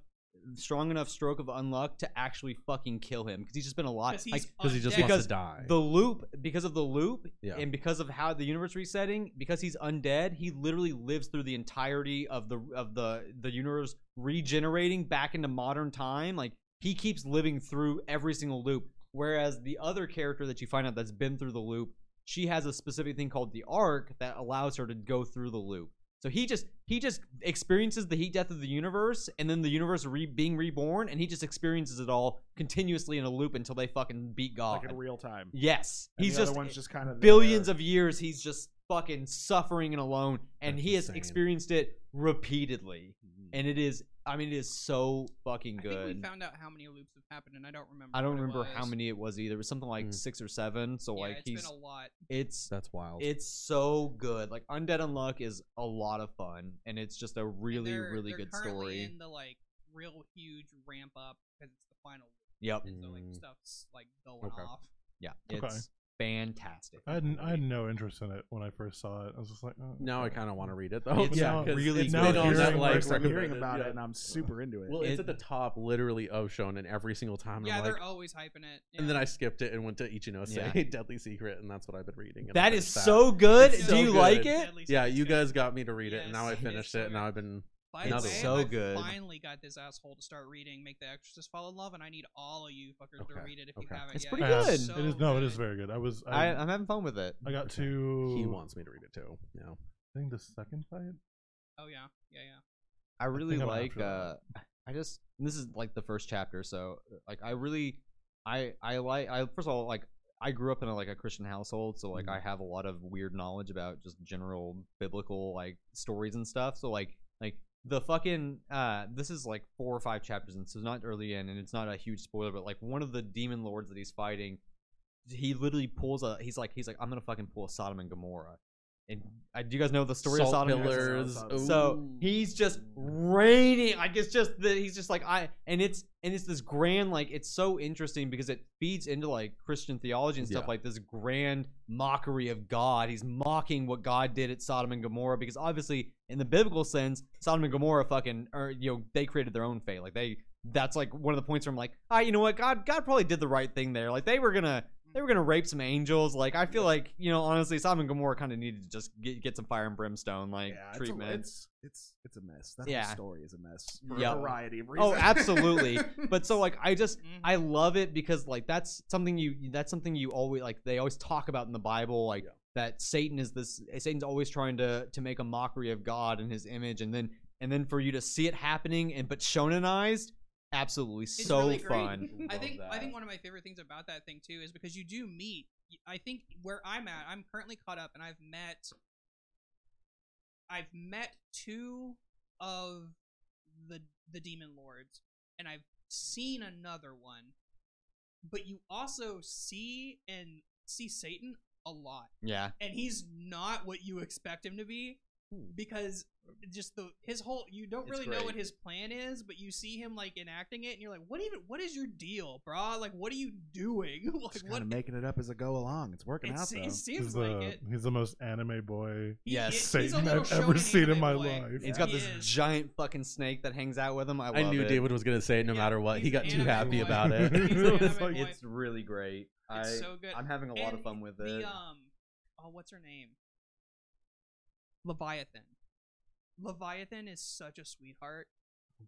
strong enough stroke of unluck to actually fucking kill him because he's just been a lot Because like he just undead. wants Because to die. the loop because of the loop Yeah. and because of how the universe resetting because he's undead he literally lives through the entirety of the of the the universe regenerating back into modern time like he keeps living through every single loop whereas the other character that you find out that's been through the loop she has a specific thing called the arc that allows her to go through the loop so he just he just experiences the heat death of the universe and then the universe re- being reborn and he just experiences it all continuously in a loop until they fucking beat god like in real time. Yes, And he's the other just one's just kind of billions of years. He's just fucking suffering and alone, and That's he has insane. experienced it repeatedly, Mm-hmm. and it is. I mean, it is so fucking good. I think we found out how many loops have happened, and I don't remember. I don't what it remember how many it was either. It was something like Mm. six or seven. So Yeah, like it's he's been a lot. it's That's wild. it's so good. Like Undead Unluck is a lot of fun, and it's just a And really they're- really they're good currently story. In the like real huge ramp up because it's the final, Yep. and so like Mm. stuff's like going Okay. off. Yeah. Okay. It's fantastic. I had, I had no interest in it when I first saw it. I was just like, oh, now I kind of want to read it though. It's now 'cause really it's good. been Now on that like First I'm hearing about yeah. it, and I'm super into it. Well, it's It- at the top, literally of Shonen every single time. yeah, I'm they're like, always hyping it. and then. I skipped it and went to Ichino Say Yeah. Deadly Secret, and that's what I've been reading. That is That I is finished so good. It's Do so you good. like it? Yeah, you guys got me to read it, and now I it is finished so it, and now. I've been. By the way, one. So I good. finally got this asshole to start reading Make the Exorcist Fall in Love, and I need all of you fuckers to Okay, read it if you haven't It's yet. pretty I have- good. So it is no, it is very good. I was I, I, I'm having fun with it. I got Okay. to He wants me to read it too. Yeah. I think the second fight. Oh yeah, yeah, yeah. I really think I'm like. after Uh, that. I just this is like the first chapter, so like I really, I I like. I first of all like I grew up in a, like a Christian household, so like Mhm. I have a lot of weird knowledge about just general biblical like stories and stuff. So like like the fucking uh this is like four or five chapters and so it's not early in and it's not a huge spoiler but like one of the demon lords that he's fighting he literally pulls a he's like he's like i'm gonna fucking pull a sodom and gomorrah and uh, do you guys know the story of sodom and Gomorrah? pillars. Sodom. So he's just raining. Like it's just that he's just like I and it's and it's this grand like it's so interesting because it feeds into like Christian theology and stuff Yeah. like this grand mockery of God. He's mocking what God did at Sodom and Gomorrah because obviously in the biblical sense, Sodom and Gomorrah fucking or you know they created their own fate. Like they that's like one of the points where I'm like, ah, you know what, God God probably did the right thing there. Like they were gonna they were gonna rape some angels. Like I feel like you know honestly, and Gomorrah kind of needed to just get, get some fire and brimstone like yeah, it's, treatment. a, it's it's it's a mess. That Yeah. whole story is a mess for Yep. a variety of reasons. Oh, absolutely. but so like I just Mhm. I love it because like that's something you that's something you always like they always talk about in the Bible like Yeah. that Satan is this Satan's always trying to to make a mockery of God and his image and then and then for you to see it happening and but shonenized absolutely It's so really fun. I Love think I think one of my favorite things about that thing too is because you do meet. I think where I'm at, I'm currently caught up, and I've met. I've met two of the the demon lords, and I've seen another one. But you also see and see Satan a lot, Yeah. and he's not what you expect him to be. Because just the his whole you don't It's really know great. what his plan is, but you see him like enacting it, and you're like, what even? What is your deal, brah? Like, what are you doing? like, Just what? kind of making it up as I go along. It's working It, out se- though. it seems He's like the it. he's the most anime boy He Yes. is- he's a Satan little I've ever shonen seen in anime my boy. life. He's got He this is. giant fucking snake that hangs out with him. I, I love knew it. David was gonna say it no Yeah, matter what. He he's got an too anime happy boy. about it. He's an It anime like- boy. It's really great. I, It's so good. I'm having a lot of fun with the, it. um, oh, what's her name? Leviathan. Leviathan is such a sweetheart.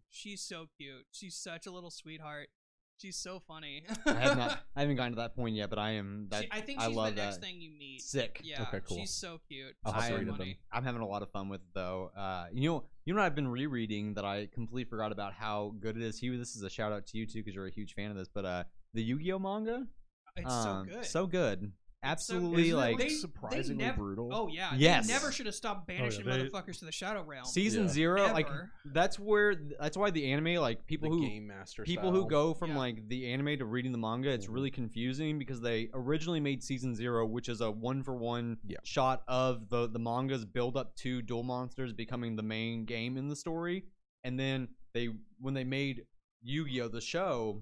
She's so cute. She's such a little sweetheart. She's so funny. I have not. I haven't gotten to that point yet, but I am. That She- I think I she's love the next that. thing you meet. Sick. Yeah, Okay, cool. she's so cute. She's to so read them. funny. I'm having a lot of fun with though. Uh, you know, you know what I've been rereading that I completely forgot about how good it is. Hugh, this is a shout out to you too because you're a huge fan of this. But uh, the Yu-Gi-Oh manga, It's um, so good. so good, absolutely Isn't like like, they- surprisingly never- brutal. Oh yeah. Yes. They never should have stopped oh, banishing they- motherfuckers to the Shadow Realm. season Yeah. zero. Like that's where that's why the anime like people the who game master people who go from Yeah. like the anime to reading the manga it's really mm-hmm. confusing because they originally made season zero which is a one for one shot of the the manga's build up to duel monsters becoming the main game in the story and then they when they made yu-gi-oh the show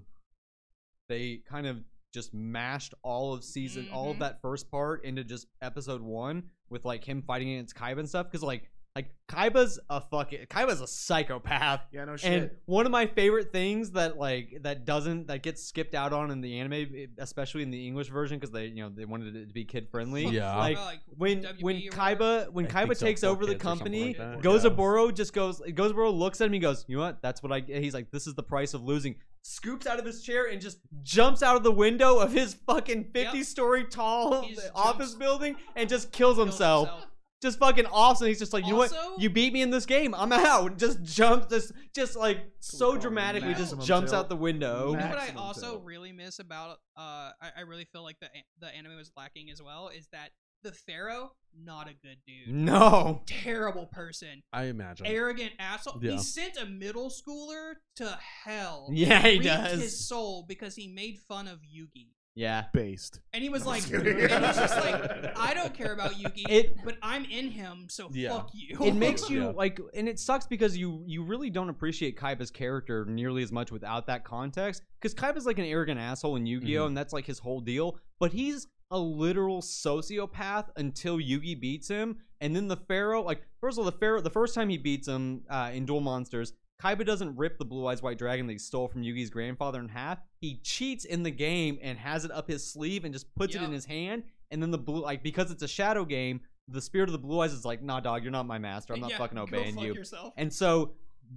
they kind of just mashed all of season all of Mhm. that first part into just episode one with like him fighting against kaiba and stuff because like like kaiba's a fucking kaiba's a psychopath Yeah, no shit. and one of my favorite things that like that doesn't that gets skipped out on in the anime, especially in the English version, because they you know they wanted it to be kid friendly. Yeah. like Like, when WB when. Kaiba when I Kaiba takes for over the kids or something company, like that. Gozaburo just goes. Gozaburo looks at him. He goes, "You know what? That's what I." He's like, "This is the price of losing." Scoops out of his chair and just jumps out of the window of his fucking fifty-story tall He office jumps- building and just kills Kills himself. Just fucking awesome. He's just like, you know what? You beat me in this game. I'm out. Just jumps. Just, just like so dramatically, just jumps tilt. out the window. You know what I also tilt. really miss about uh I, I really feel like the the anime was lacking as well is that the Pharaoh not a good dude. No. Terrible person. I imagine. Arrogant asshole. Yeah. He sent a middle schooler to hell. Yeah, he Reaped does. his soul because he made fun of Yugi. Yeah. based. And he was like, I'm and just he's just like, I don't care about Yugi, It- but I'm in him, so Yeah. fuck you. It makes you Yeah. like, and it sucks because you you really don't appreciate Kaiba's character nearly as much without that context. Because Kaiba's like an arrogant asshole in Yu-Gi-Oh, Mhm. and that's like his whole deal. But he's a literal sociopath until Yugi beats him, and then the Pharaoh. Like, first of all, the Pharaoh. The first time he beats him uh, in Duel Monsters, Kaiba doesn't rip the Blue Eyes White Dragon that he stole from Yugi's grandfather in half. He cheats in the game and has it up his sleeve and just puts it in his hand. And then the blue, like because it's a shadow game, the spirit of the Blue Eyes is like, "Nah, dog, you're not my master. I'm not Yeah, fucking obeying fuck you." Yourself. And so,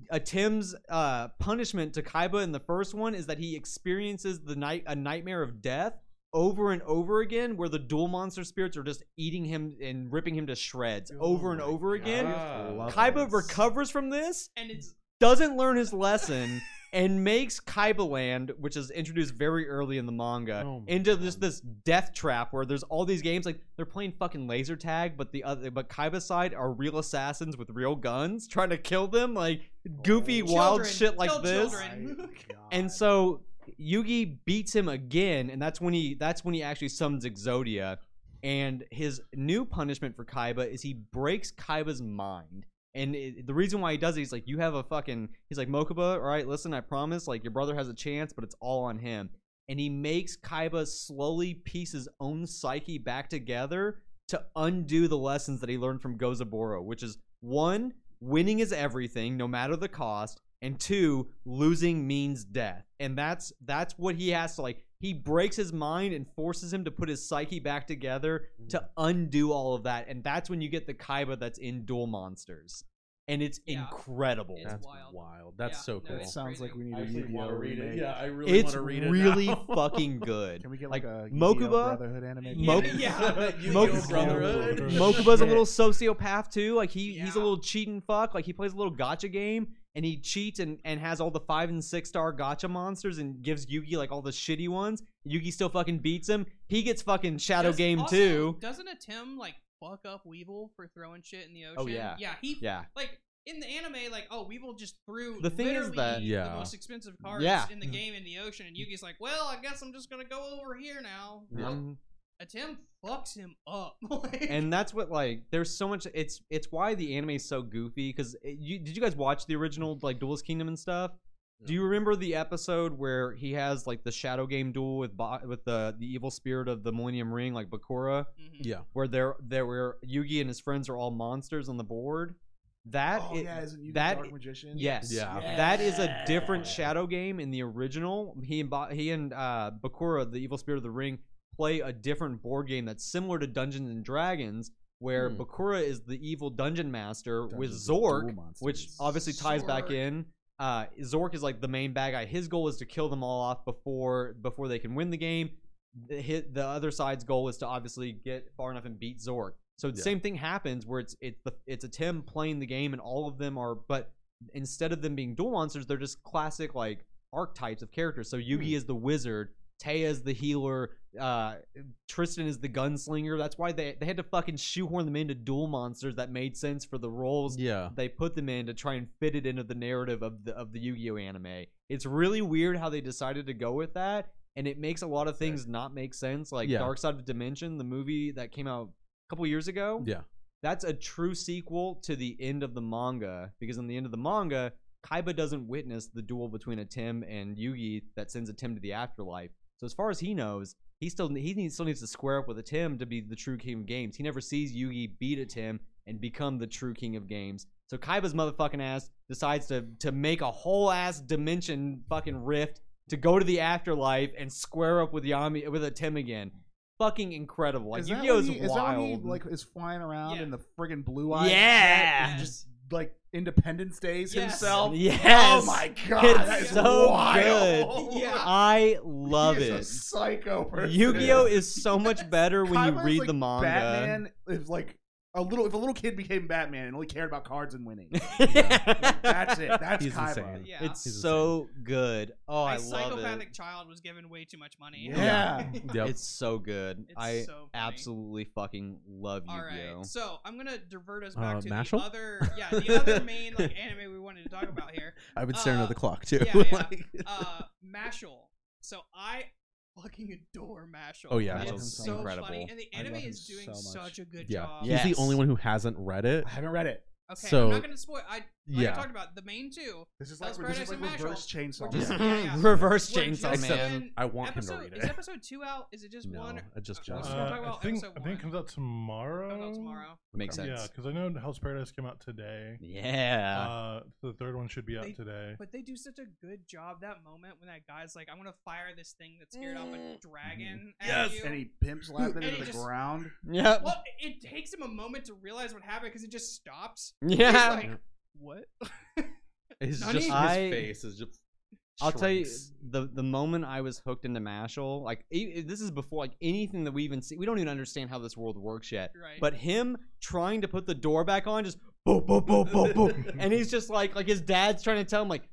uh, Tim's uh, punishment to Kaiba in the first one is that he experiences the night a nightmare of death over and over again, where the duel monster spirits are just eating him and ripping him to shreds oh over and over again. God. Love Kaiba this. recovers from this, and it's doesn't learn his lesson, and makes Kaiba Land, which is introduced very early in the manga, Oh into God. just this death trap where there's all these games like they're playing fucking laser tag, but the other but Kaiba side are real assassins with real guns trying to kill them, like goofy oh. wild Children. shit like Kill this. And so Yugi beats him again, and that's when he that's when he actually summons Exodia. And his new punishment for Kaiba is he breaks Kaiba's mind. And it, the reason why he does it, he's like, you have a fucking. He's like, Mokuba, all right, listen, I promise, like your brother has a chance, but it's all on him. And he makes Kaiba slowly piece his own psyche back together to undo the lessons that he learned from Gozaburo, which is one, winning is everything, no matter the cost, and two, losing means death. And that's that's what he has to like. He breaks his mind and forces him to put his psyche back together to mm. undo all of that, and that's when you get the Kaiba that's in Duel Monsters, and it's Yeah. incredible. It's That's wild. wild. That's Yeah, so no, cool. It sounds crazy. like we need I a actually Yu-Gi-Oh want to read it. Yeah, I really it's want to read it. It's really fucking good. Can we get like, like a Mokuba? Yu-Gi-Oh Brotherhood anime? Mo- Yeah. Yu-Gi-Oh! Mokuba- Brotherhood. Mokuba's a little sociopath too. Like he he's a little cheating fuck. Like he plays a little gotcha game and he cheats and, and has all the five and six star gotcha monsters and gives Yugi like all the shitty ones. Yugi still fucking beats him. He gets fucking shadow Does- game also, too. Doesn't Atem like fuck up Weevil for throwing shit in the ocean? Oh, yeah. Yeah, he Yeah. like in the anime, like, oh, Weevil just threw The thing is literally that- the Yeah. most expensive cards Yeah. in the game in the ocean, and Yugi's like, well, I guess I'm just gonna go over here now. Um, Atem fucks him up. Like- and that's what like there's so much it's it's why the anime is so goofy because you did you guys watch the original like duelist kingdom and stuff do you remember the episode where he has like the shadow game duel with Ba- with the the evil spirit of the millennium ring like bakura Mhm. Yeah. where there there where yugi and his friends are all monsters on the board that oh it- yeah, isn't you that dark magician? Yes. Yeah. That is a different shadow game in the original. He and Ba- he and uh, Bakura, the evil spirit of the ring, play a different board game that's similar to Dungeons and Dragons, where Hmm. Bakura is the evil dungeon master with Dungeons and Zorc, which obviously ties back in. Uh, Zorc is like the main bad guy. His goal is to kill them all off before before they can win the game. The, hit, the other side's goal is to obviously get far enough and beat Zorc. So the Yeah. same thing happens where it's it's the it's Atem playing the game and all of them are but instead of them being duel monsters, they're just classic like archetypes of characters. So Yugi is the wizard, Téa is the healer, uh, Tristan is the gunslinger. That's why they they had to fucking shoehorn them into duel monsters that made sense for the roles Yeah. they put them in to try and fit it into the narrative of the of the Yu-Gi-Oh anime. It's really weird how they decided to go with that, and it makes a lot of things not make sense. Like Yeah. Dark Side of Dimension, the movie that came out a couple years ago. Yeah. That's a true sequel to the end of the manga because in the end of the manga, Kaiba doesn't witness the duel between Atem and Yugi that sends Atem to the afterlife. So as far as he knows, he still he needs, still needs to square up with Atem to be the true king of games. He never sees Yugi beat Atem and become the true king of games. So Kaiba's motherfucking ass decides to to make a whole ass dimension fucking rift to go to the afterlife and square up with Yami with Atem again. Fucking incredible. Like is Yu-Gi-Oh when is he, is that when he like is flying around Yeah. in the friggin' blue eyes? Yeah. just like Independence Days Yes. himself. Yes. Oh my god, It's that is so wild. good. Yeah. I love he it. is a psycho person. Yu-Gi-Oh is so much better when you read like the manga. Batman is like a little. If a little kid became Batman and only cared about cards and winning, that's it. That's He's Kaiba. insane. Yeah. It's He's so good. Oh, My I love psychopathic it. child was given way too much money. Yeah. Yep. It's so good. It's I so funny. absolutely fucking love All Yu-Gi-Oh. right, so I'm gonna divert us back Uh, to Mashle? the other, yeah, the other main like anime we wanted to talk about here. I've been staring Uh, at the clock too. yeah, yeah. Like- Uh, Mashle. So I fucking adore Mashle. Oh, yeah. it's Mashle's so incredible. funny, and the I anime love him is doing so much. such a good yeah. job. He's Yes. the only one who hasn't read it. I haven't read it. Okay, So- I'm not gonna spoil. I like Yeah. I talked about the main two. This is That's like this is like and reverse We're chainsaw. just- Man. yeah, yeah. Reverse We're Chainsaw Man. in I want him to episode, read Is episode two out? Is it just No, one? it just just- so we're Uh, I think episode I think it comes out tomorrow. Comes out tomorrow. Makes Okay. sense. Yeah, because I know Hell's Paradise came out today. Yeah. Uh, the third one should be out They- today. But they do such a good job that moment when that guy's like, "I'm gonna fire this thing that scared off a dragon at Yes. you." And he pimp slapped it into the just- ground. yep. well, it takes him a moment to realize what happened because it just stops. Yeah. He's like, "What?" It's Nani? just his I- face is just. I'll tell you shrinks. the the moment I was hooked into Mashle, like e- this is before like anything that we even see. We don't even understand how this world works yet. Right. But him trying to put the door back on, just boom, boom, boom, boom, boom, and he's just like like his dad's trying to tell him like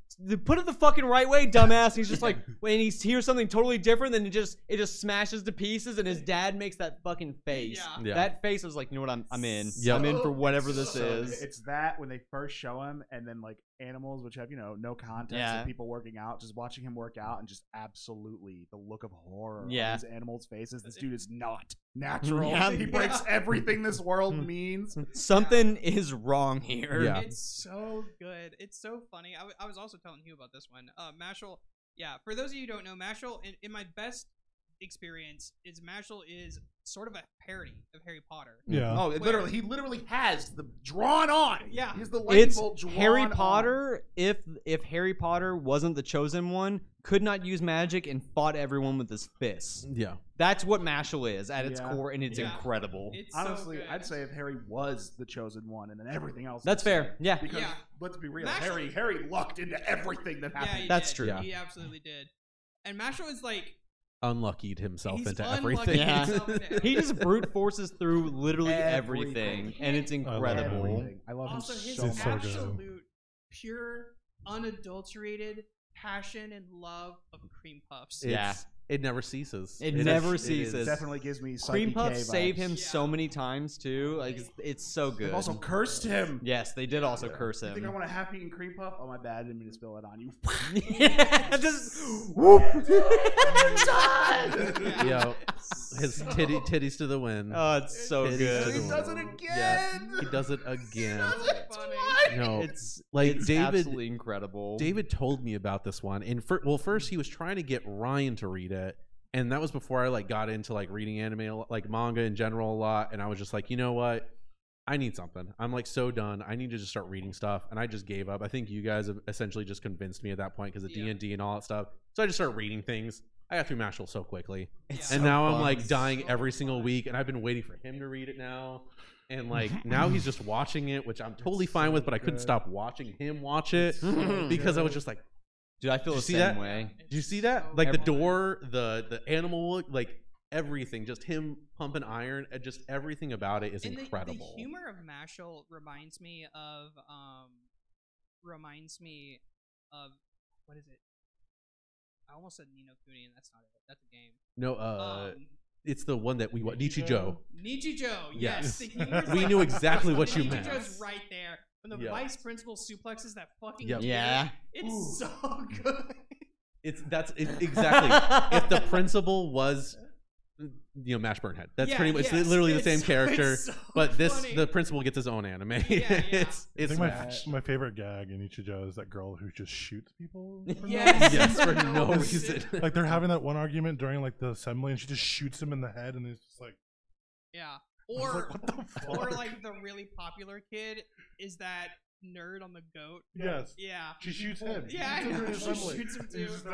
put it the fucking right way, dumbass. He's just like when he hears something totally different, then it just it just smashes to pieces, and his dad makes that fucking face. Yeah. Yeah. That face was like, you know what, I'm I'm in. Yep. I'm in for whatever this so is. It's that when they first show him, and then like animals, which have you know no context Yeah. of people working out, just watching him work out, and just absolutely the look of horror Yeah. on these animals' faces. This dude is not natural. Yeah. He breaks Yeah. everything this world means. Something is wrong here. Yeah. It's so good. It's so funny. I, w- I was also telling you about this one. Uh, Mashle. Yeah, for those of you who don't know, Mashle, in, in my best experience, is Mashle is sort of a parody of Harry Potter. Yeah. Oh, it literally, he literally has the drawn on. Yeah. he's the lightning It's bolt drawn Harry on. Potter. If if Harry Potter wasn't the chosen one, could not use magic and fought everyone with his fists. Yeah. That's what Mashle is at its Yeah. core, and it's Yeah. incredible. It's so Honestly, good. I'd say if Harry was the chosen one, and then everything else. That's fair. fair. Yeah. Because Yeah. let's be real, Mashle- Harry Harry lucked into everything that Yeah, happened. he That's did. true. Yeah. He absolutely did. And Mashle is like Unluckied himself He's into unlucky everything. Yeah. himself into He just brute forces through literally everything, Everything. and it's I love incredible. Everything. I love also him his so It's much. so good. absolute pure, unadulterated passion and love of cream puffs. Yeah. It's It never ceases. It It is- never it is. ceases. Definitely gives me Cream Psyche Puff K save vibes. him Yeah. so many times too. Like it's, it's so good. They've also cursed him. yes, they did also curse You think I him. want a happy and cream puff? Oh my bad, I didn't mean to spill it on you. yeah, just whoop. Yo, his titty titties to the wind. Oh, it's so Titties good. He does it Yeah, again. he does it again. That's funny. No, It's like it's David. absolutely incredible. David told me about this one, and fir- well, first he was trying to get Ryan to read it, and that was before I like got into like reading anime, like manga in general a lot. And I was just like, you know what, I need something. I'm like so done. I need to just start reading stuff, and I just gave up. I think you guys have essentially just convinced me at that point because of Yeah. D and D and all that stuff. So I just started reading things. I got through Mashle so quickly, It's and so now I'm like dying So every single week, and I've been waiting for him to read it now. And like mm-hmm. now he's mm-hmm. just watching it, which I'm totally fine with, but I couldn't good. stop watching him watch it because I was just like, Dude, I feel Did the see same that? way. do you see that? so Like the door, the the animal, look, like everything, just him pumping iron, and just everything about it is and incredible. The, humor of Mashle reminds me of um reminds me of what is it? I almost said Ni no Kuni, and that's not it. That's a game. no, uh, um, it's the one that we want. Nichi Nichijou? Joe. Nichijou. Yes. Yes, We like- knew exactly what you meant. Nichijou's right there. When the Yeah. vice principal suplexes that fucking Yep. Yeah. it's so good. It's that's it, exactly. if the principal was, you know, Mash Burnedead, that's Yeah, pretty much yes, literally the it's same so- character. it's so but this, funny. the principal gets his own anime. Yeah, yeah. it's I it's think my, Smash. my favorite gag in Nichijou is that girl who just shoots people. for Yes. reason. yes for For no no reason. reason. Like they're having that one argument during like the assembly, and she just shoots him in the head, and it's just like, Yeah. Or like, what the fuck? or like the really popular kid is that nerd on the goat. yes, Yeah. she shoots him. She Yeah, I shoots him in know, the she shoots him And he's too.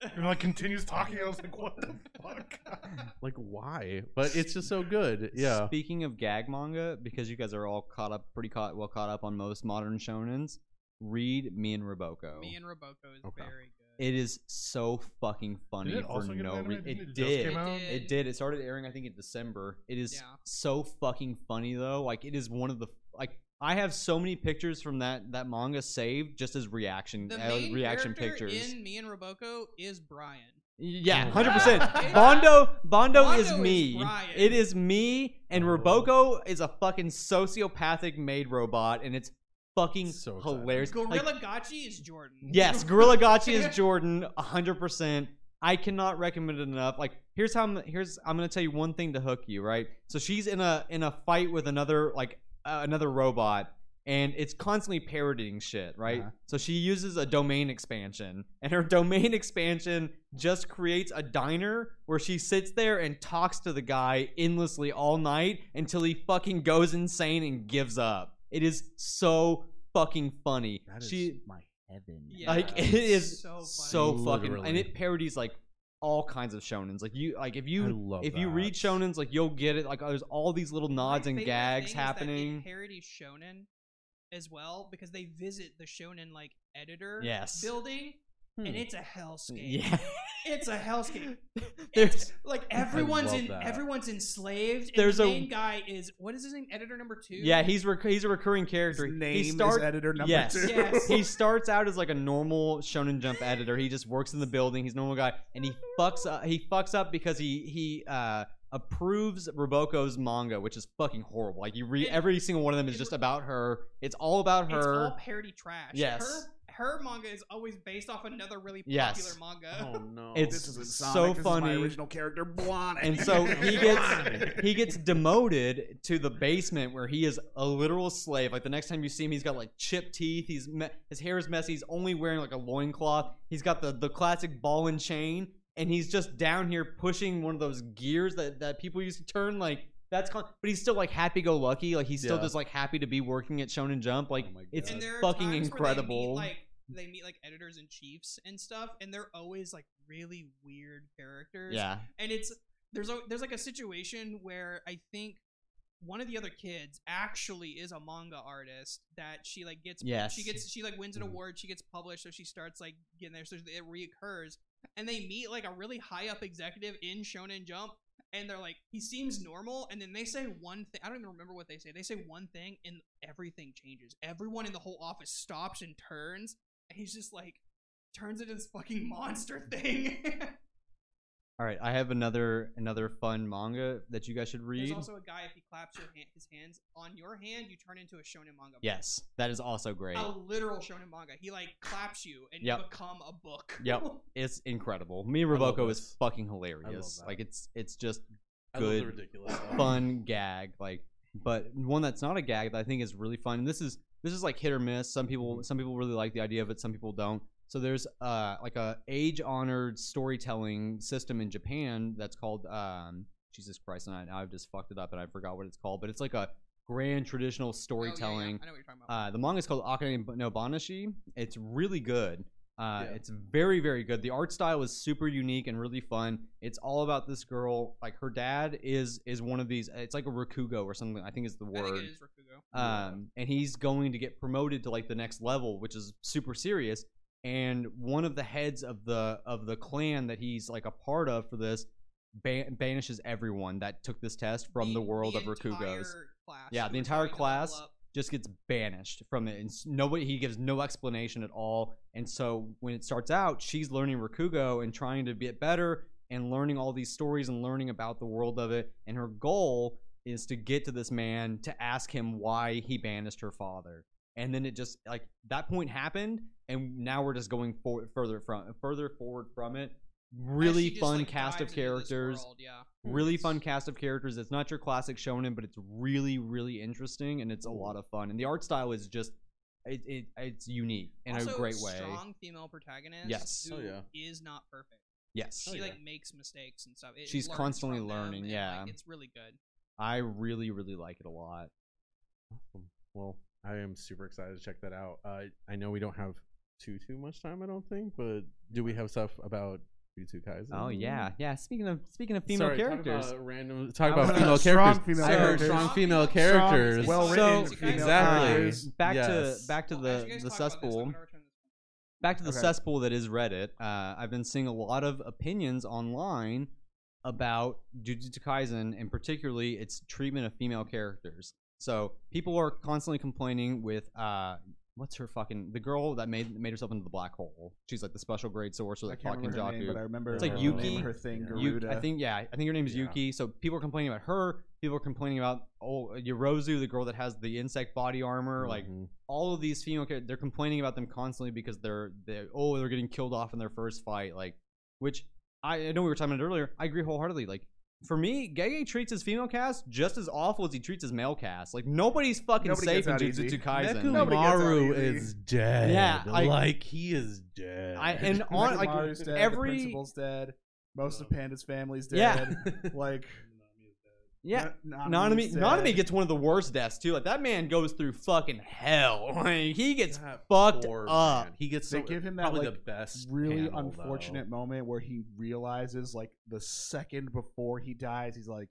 Just there like, and like continues talking. I was like, what the fuck? like why? But it's just so good. Yeah. Speaking of gag manga, because you guys are all caught up, pretty caught, well caught up on most modern shonens, read Me and Roboko. Me and Roboko is Okay. very good. it is so fucking funny Did it for also no reason. Didn't It it did. It It did. It started airing, I think, in December. It is Yeah. so fucking funny though. Like it is one of the like I have so many pictures from that that manga saved just as reaction The uh, main reaction character pictures. in Me and Roboko is Brian. Yeah, hundred percent. Yeah. Bondo, Bondo, Bondo is is me. Brian. it is me, and Oh. Roboko is a fucking sociopathic maid robot, and it's fucking So excited. hilarious. Like, Gorilla Gachi is Jordan. yes, Gorilla Gachi is Jordan, hundred percent. I cannot recommend it enough. Like, here's how I'm. Here's I'm gonna tell you one thing to hook you. Right. So she's in a in a fight with another like uh, another robot. And it's constantly parodying shit, right? Uh-huh. So she uses a domain expansion, and her domain expansion just creates a diner where she sits there and talks to the guy endlessly all night until he fucking goes insane and gives up. It is so fucking funny. That is she my heaven. Yeah, like it's is so so, funny. fucking and it parodies like all kinds of shonens. Like you like if you I love if you read that. shonens like you'll get it. Like there's all these little My nods and gags thing is that happening. It parodies shonen as well because they visit the shonen like editor Yes. building, Hmm. and it's a hellscape. Yeah. It's a hellscape. There's It's like everyone's in that. everyone's enslaved. And There's the a- guy is what is his name? Editor number two. yeah, he's rec- he's a recurring character. His name he start- is editor number yes. two. Yes. he starts out as like a normal Shonen Jump editor. He just works in the building. He's a normal guy, and he fucks up. He fucks up because he he uh, approves Roboko's manga, which is fucking horrible. Like you read every single one of them is it- just about her. It's all about her. It's all parody trash. Yes. Her her manga is always based off another really Yes. popular manga. Oh no. It's This is so Sonic. This is funny. my original character, Blonde. and so he gets he gets demoted to the basement where he is a literal slave. Like the next time you see him, he's got like chipped teeth. He's me- his hair is messy. He's only wearing like a loincloth. He's got the the classic ball and chain, and he's just down here pushing one of those gears that that people used to turn. Like that's con- but he's still like happy go lucky. Like he's still Yeah. just like happy to be working at Shonen Jump. Like Oh my it's God. and there are fucking times incredible. Where they meet, like they meet like editors and chiefs and stuff, and they're always like really weird characters. yeah, and it's there's a there's like a situation where I think one of the other kids actually is a manga artist that she like gets Yes. she gets she like wins an Mhm. award she gets published so she starts like getting there so it reoccurs and they meet like a really high up executive in Shonen Jump and they're like he seems normal and then they say one thing I don't even remember what they say they say one thing and everything changes everyone in the whole office stops and turns and he's just like turns into this fucking monster thing All right, I have another another fun manga that you guys should read. There's also a guy if he claps your hand, his hands on your hand, you turn into a shonen manga. book. Yes, that is also great. A literal shonen manga. He like claps you and Yep. you become a book. Yep. It's incredible. Me and I is fucking hilarious. that. Like it's it's just I love the good, ridiculous fun gag. Like, but one that's not a gag that I think is really fun. And this is this is like hit or miss. Some people some people really like the idea of it. Some people don't. So there's uh like a age honored storytelling system in Japan that's called um Jesus Christ and I, I've just fucked it up and I forgot what it's called. But it's like a grand traditional Oh, yeah, yeah. storytelling. I know what you're talking about. Uh, the manga is called Akane no Banashi. It's really good. Uh, Yeah. It's very, very good. The art style is super unique and really fun. It's all about this girl. Like her dad is is one of these. It's like a rakugo or something. I think is the I think word. it is Rakugo. Um, and he's going to get promoted to like the next level, which is super serious. And one of the heads of the of the clan that he's like a part of for this ban- banishes everyone that took this test from the, world of Rakugos Class Yeah, the entire trying level class up. Just gets banished from it, and nobody he gives no explanation at all. And so when it starts out, she's learning Rakugo and trying to get better and learning all these stories and learning about the world of it. And her goal is to get to this man to ask him why he banished her father. And then it just like that point happened, and now we're just going for, further from further forward from it. As Really she just, fun like, cast of dives into this characters world, Yeah. really fun cast of characters. It's not your classic shonen, but it's really, really interesting and it's a lot of fun. And the art style is just it, it it's unique in also, a great way. Strong female protagonist. Yes. Who Oh, yeah. is not perfect. Yes, She Oh, yeah. like makes mistakes and stuff. It She's constantly learning, and, yeah. like, it's really good. I really, really like it a lot. Well, I am super excited to check that out. Uh, I know we don't have too too much time, I don't think, but do we have stuff about Jujutsu Kaisen? Oh yeah, yeah. Speaking of speaking of female Sorry, talk characters, about random. Talk about was- female Strong characters. female I heard characters. strong Strong female female characters. characters. Well-written So- female Exactly. characters. back Yes. to back to Well, the as the talk about this, I'm cesspool. gonna return this one. back to the Okay. cesspool that is Reddit. Uh, I've been seeing a lot of opinions online about Jujutsu Kaisen and particularly its treatment of female characters. So people are constantly complaining with uh, what's her fucking the girl that made made herself into the black hole. She's like the special grade sorcerer I that can't fought name, but I remember It's like the Yuki. name her thing, Yeah. Yu- Garuda. I think yeah, I think her name is Yeah. Yuki. So people are complaining about her. People are complaining about oh Yorozu, the girl that has the insect body armor. Like Mhm. all of these female characters, they're complaining about them constantly because they're they oh they're getting killed off in their first fight. Like which I, I know we were talking about it earlier. I agree wholeheartedly. Like for me, Gege treats his female cast just as awful as he treats his male cast. Like nobody's fucking Nobody safe gets in out easy. Jujutsu Kaisen. Nobody gets out Nekomaru easy. is dead. Yeah, I- like he is dead. I and on like Nekomaru's dead, every the principal's dead. Most of Panda's family's Yeah. dead. like yeah. N- Nanami, Nanami gets one of the worst deaths too. Like that man goes through fucking hell. Like he gets That fucked poor up. man. He gets They so, give him that, probably like, the best. really panel, unfortunate though. moment where he realizes like the second before he dies, he's like,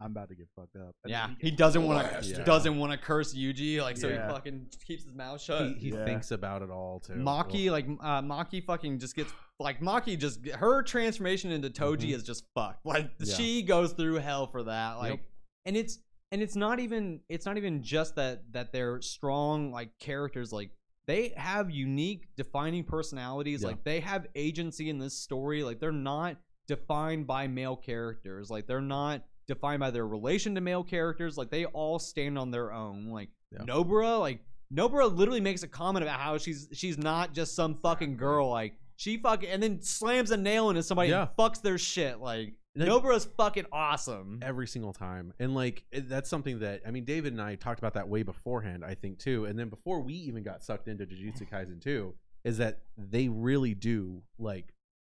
"I'm about to get fucked up." And Yeah, then he doesn't want to. Yeah. doesn't want to curse Yuji. Like so, Yeah. he fucking keeps his mouth shut. He, he Yeah. thinks about it all too. Maki, like uh, Maki, fucking just gets like Maki just her transformation into Toji Mhm. is just fucked. Like Yeah. she goes through hell for that. Like, Yep. and it's and it's not even it's not even just that that they're strong like characters. Like they have unique defining personalities. Yeah. Like they have agency in this story. Like they're not defined by male characters. Like they're not defined by their relation to male characters. Like they all stand on their own. Like Yeah. Nobara, like Nobara literally makes a comment about how she's she's not just some fucking girl. Like she fucking and then slams a nail into somebody Yeah. and fucks their shit. Like Like- Nobara's fucking awesome. every single time and like it- that's something that i mean david and i talked about that way beforehand i think too and then before we even got sucked into jujutsu kaisen too, is that they really do like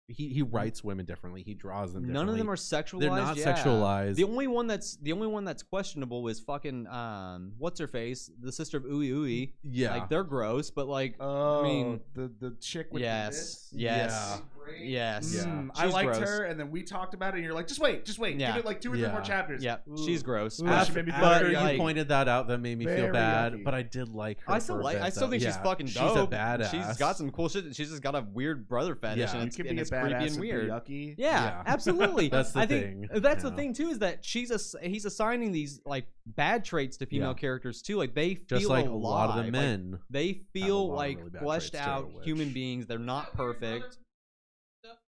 he, he writes women differently he draws them None of them are sexualized. they're not yeah. sexualized The only one that's the only one that's questionable is fucking um what's her face the sister of Ui Ui. yeah Like they're gross, but like Oh, mean, the the chick with yes, the bits? yes, yes. Yeah. Mm, I liked gross. her, and then we talked about it, and you're like, just wait, just wait, Yeah. give it like two or three Yeah. more chapters. Yeah, Ooh. she's gross. Ooh, but- she made me feel but, after you like- pointed that out that made me feel bad yucky. but i did like her I still like. bit, I still though. think she's Yeah, fucking she's dope. a badass She's got some cool shit. She's just got a weird brother fetish, Yeah. and it's, could and be a it's badass creepy and and weird. yucky. Yeah, Yeah. absolutely. That's the I think thing, That's you the thing too is that she's ass- he's assigning these like bad traits to female Yeah. characters too. Like they feel just like a lot of the Like, men they feel like really fleshed traits, too, out human beings. They're not That weird brother perfect.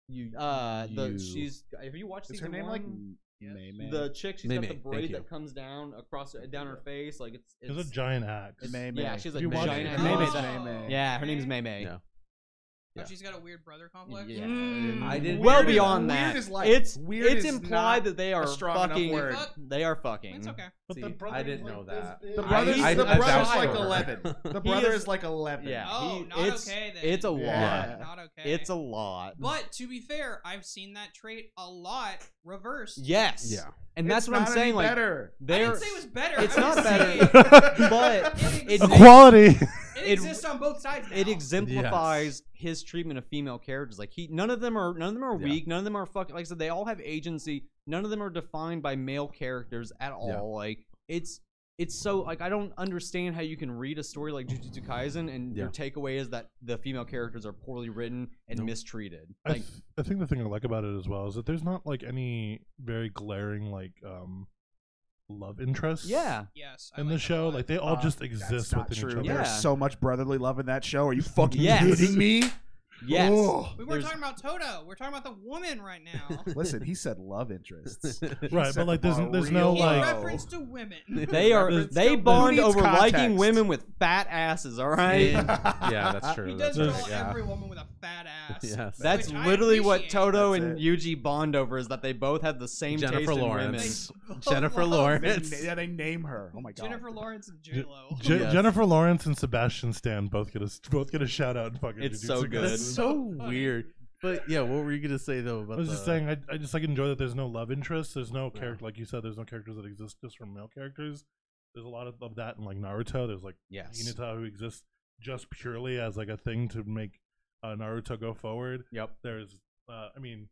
You, Uh, the you- she's. Have you watched Is her season name like one? Yes. Mei Mei? the chick? She's May got May, the braid that comes down across down her face. Like it's. There's it's a giant axe. Mei Mei. yeah, she's like you watch giant. it? ass- May Oh. Mei Mei. Yeah, her name's Mei Mei. Yeah. Oh, she's got a weird brother complex. Yeah. Mm, I didn't- Well weird is- beyond weird that, is like- it's weird it's implied that they are a strong enough fucking. word. Fuck. They are fucking. It's okay. But See, the brother I didn't is, know like, that. The big. brother's, I- the I brother's vouch like for 11. The brother is- is like 11. Yeah, Oh, he- not it's okay then. it's a Yeah. lot. Not okay. It's a lot. But to be fair, I've seen that trait a lot reversed. yes. Yeah. And that's It's what I'm not any saying. Like better. I they're didn't say it was better. It's not better. but it, it, exists, Equality. It it- exists on both sides now. it exemplifies his treatment of female characters. Like he, none of them are, none of them are Yeah. weak. None of them are fucking. Like I said, they all have agency. None of them are defined by male characters at all. Yeah. Like it's, it's so like I don't understand how you can read a story like Jujutsu Kaisen and your takeaway is that the female characters are poorly written and Nope. mistreated. I, Like th- I think the thing I like about it as well is that there's not like any very glaring like um love interests. yeah, yes. I In like the that show, lot. like they all Uh, just That's exist not within true. each other. Yeah. There's so much brotherly love in that show. Are you fucking Yes. kidding me? yes. Oh. we weren't there's- talking about Todo. We're talking about the woman right now. Listen, he said love interests. He Right, set but like there's bar there's real no In like low. reference to women. They are Reference they to- bond Who needs over liking context? women with fat asses. All right. yeah, that's true. he That's does There's- call yeah. every woman with a fat ass. Yes. That's Which I literally what appreciate. Todo That's and it. Yuji bond over is that they both have the same Jennifer taste in Lawrence. women. Jennifer Love They, Lawrence. yeah, they name her. Oh my god. Jennifer Lawrence and J Lo. Je- Yes. Jennifer Lawrence and Sebastian Stan both get a both get a shout out in fucking. It's Jujutsu so good. Kaisen. That's so weird. But yeah, what were you gonna say though about I was the, just saying, I, I just like enjoy that there's no love interest. There's no character, like you said, there's no characters that exist just from male characters. There's a lot of, of that in like Naruto. There's like Yes. Hinata who exists just purely as like a thing to make uh, Naruto go forward. Yep. There's, uh, I mean,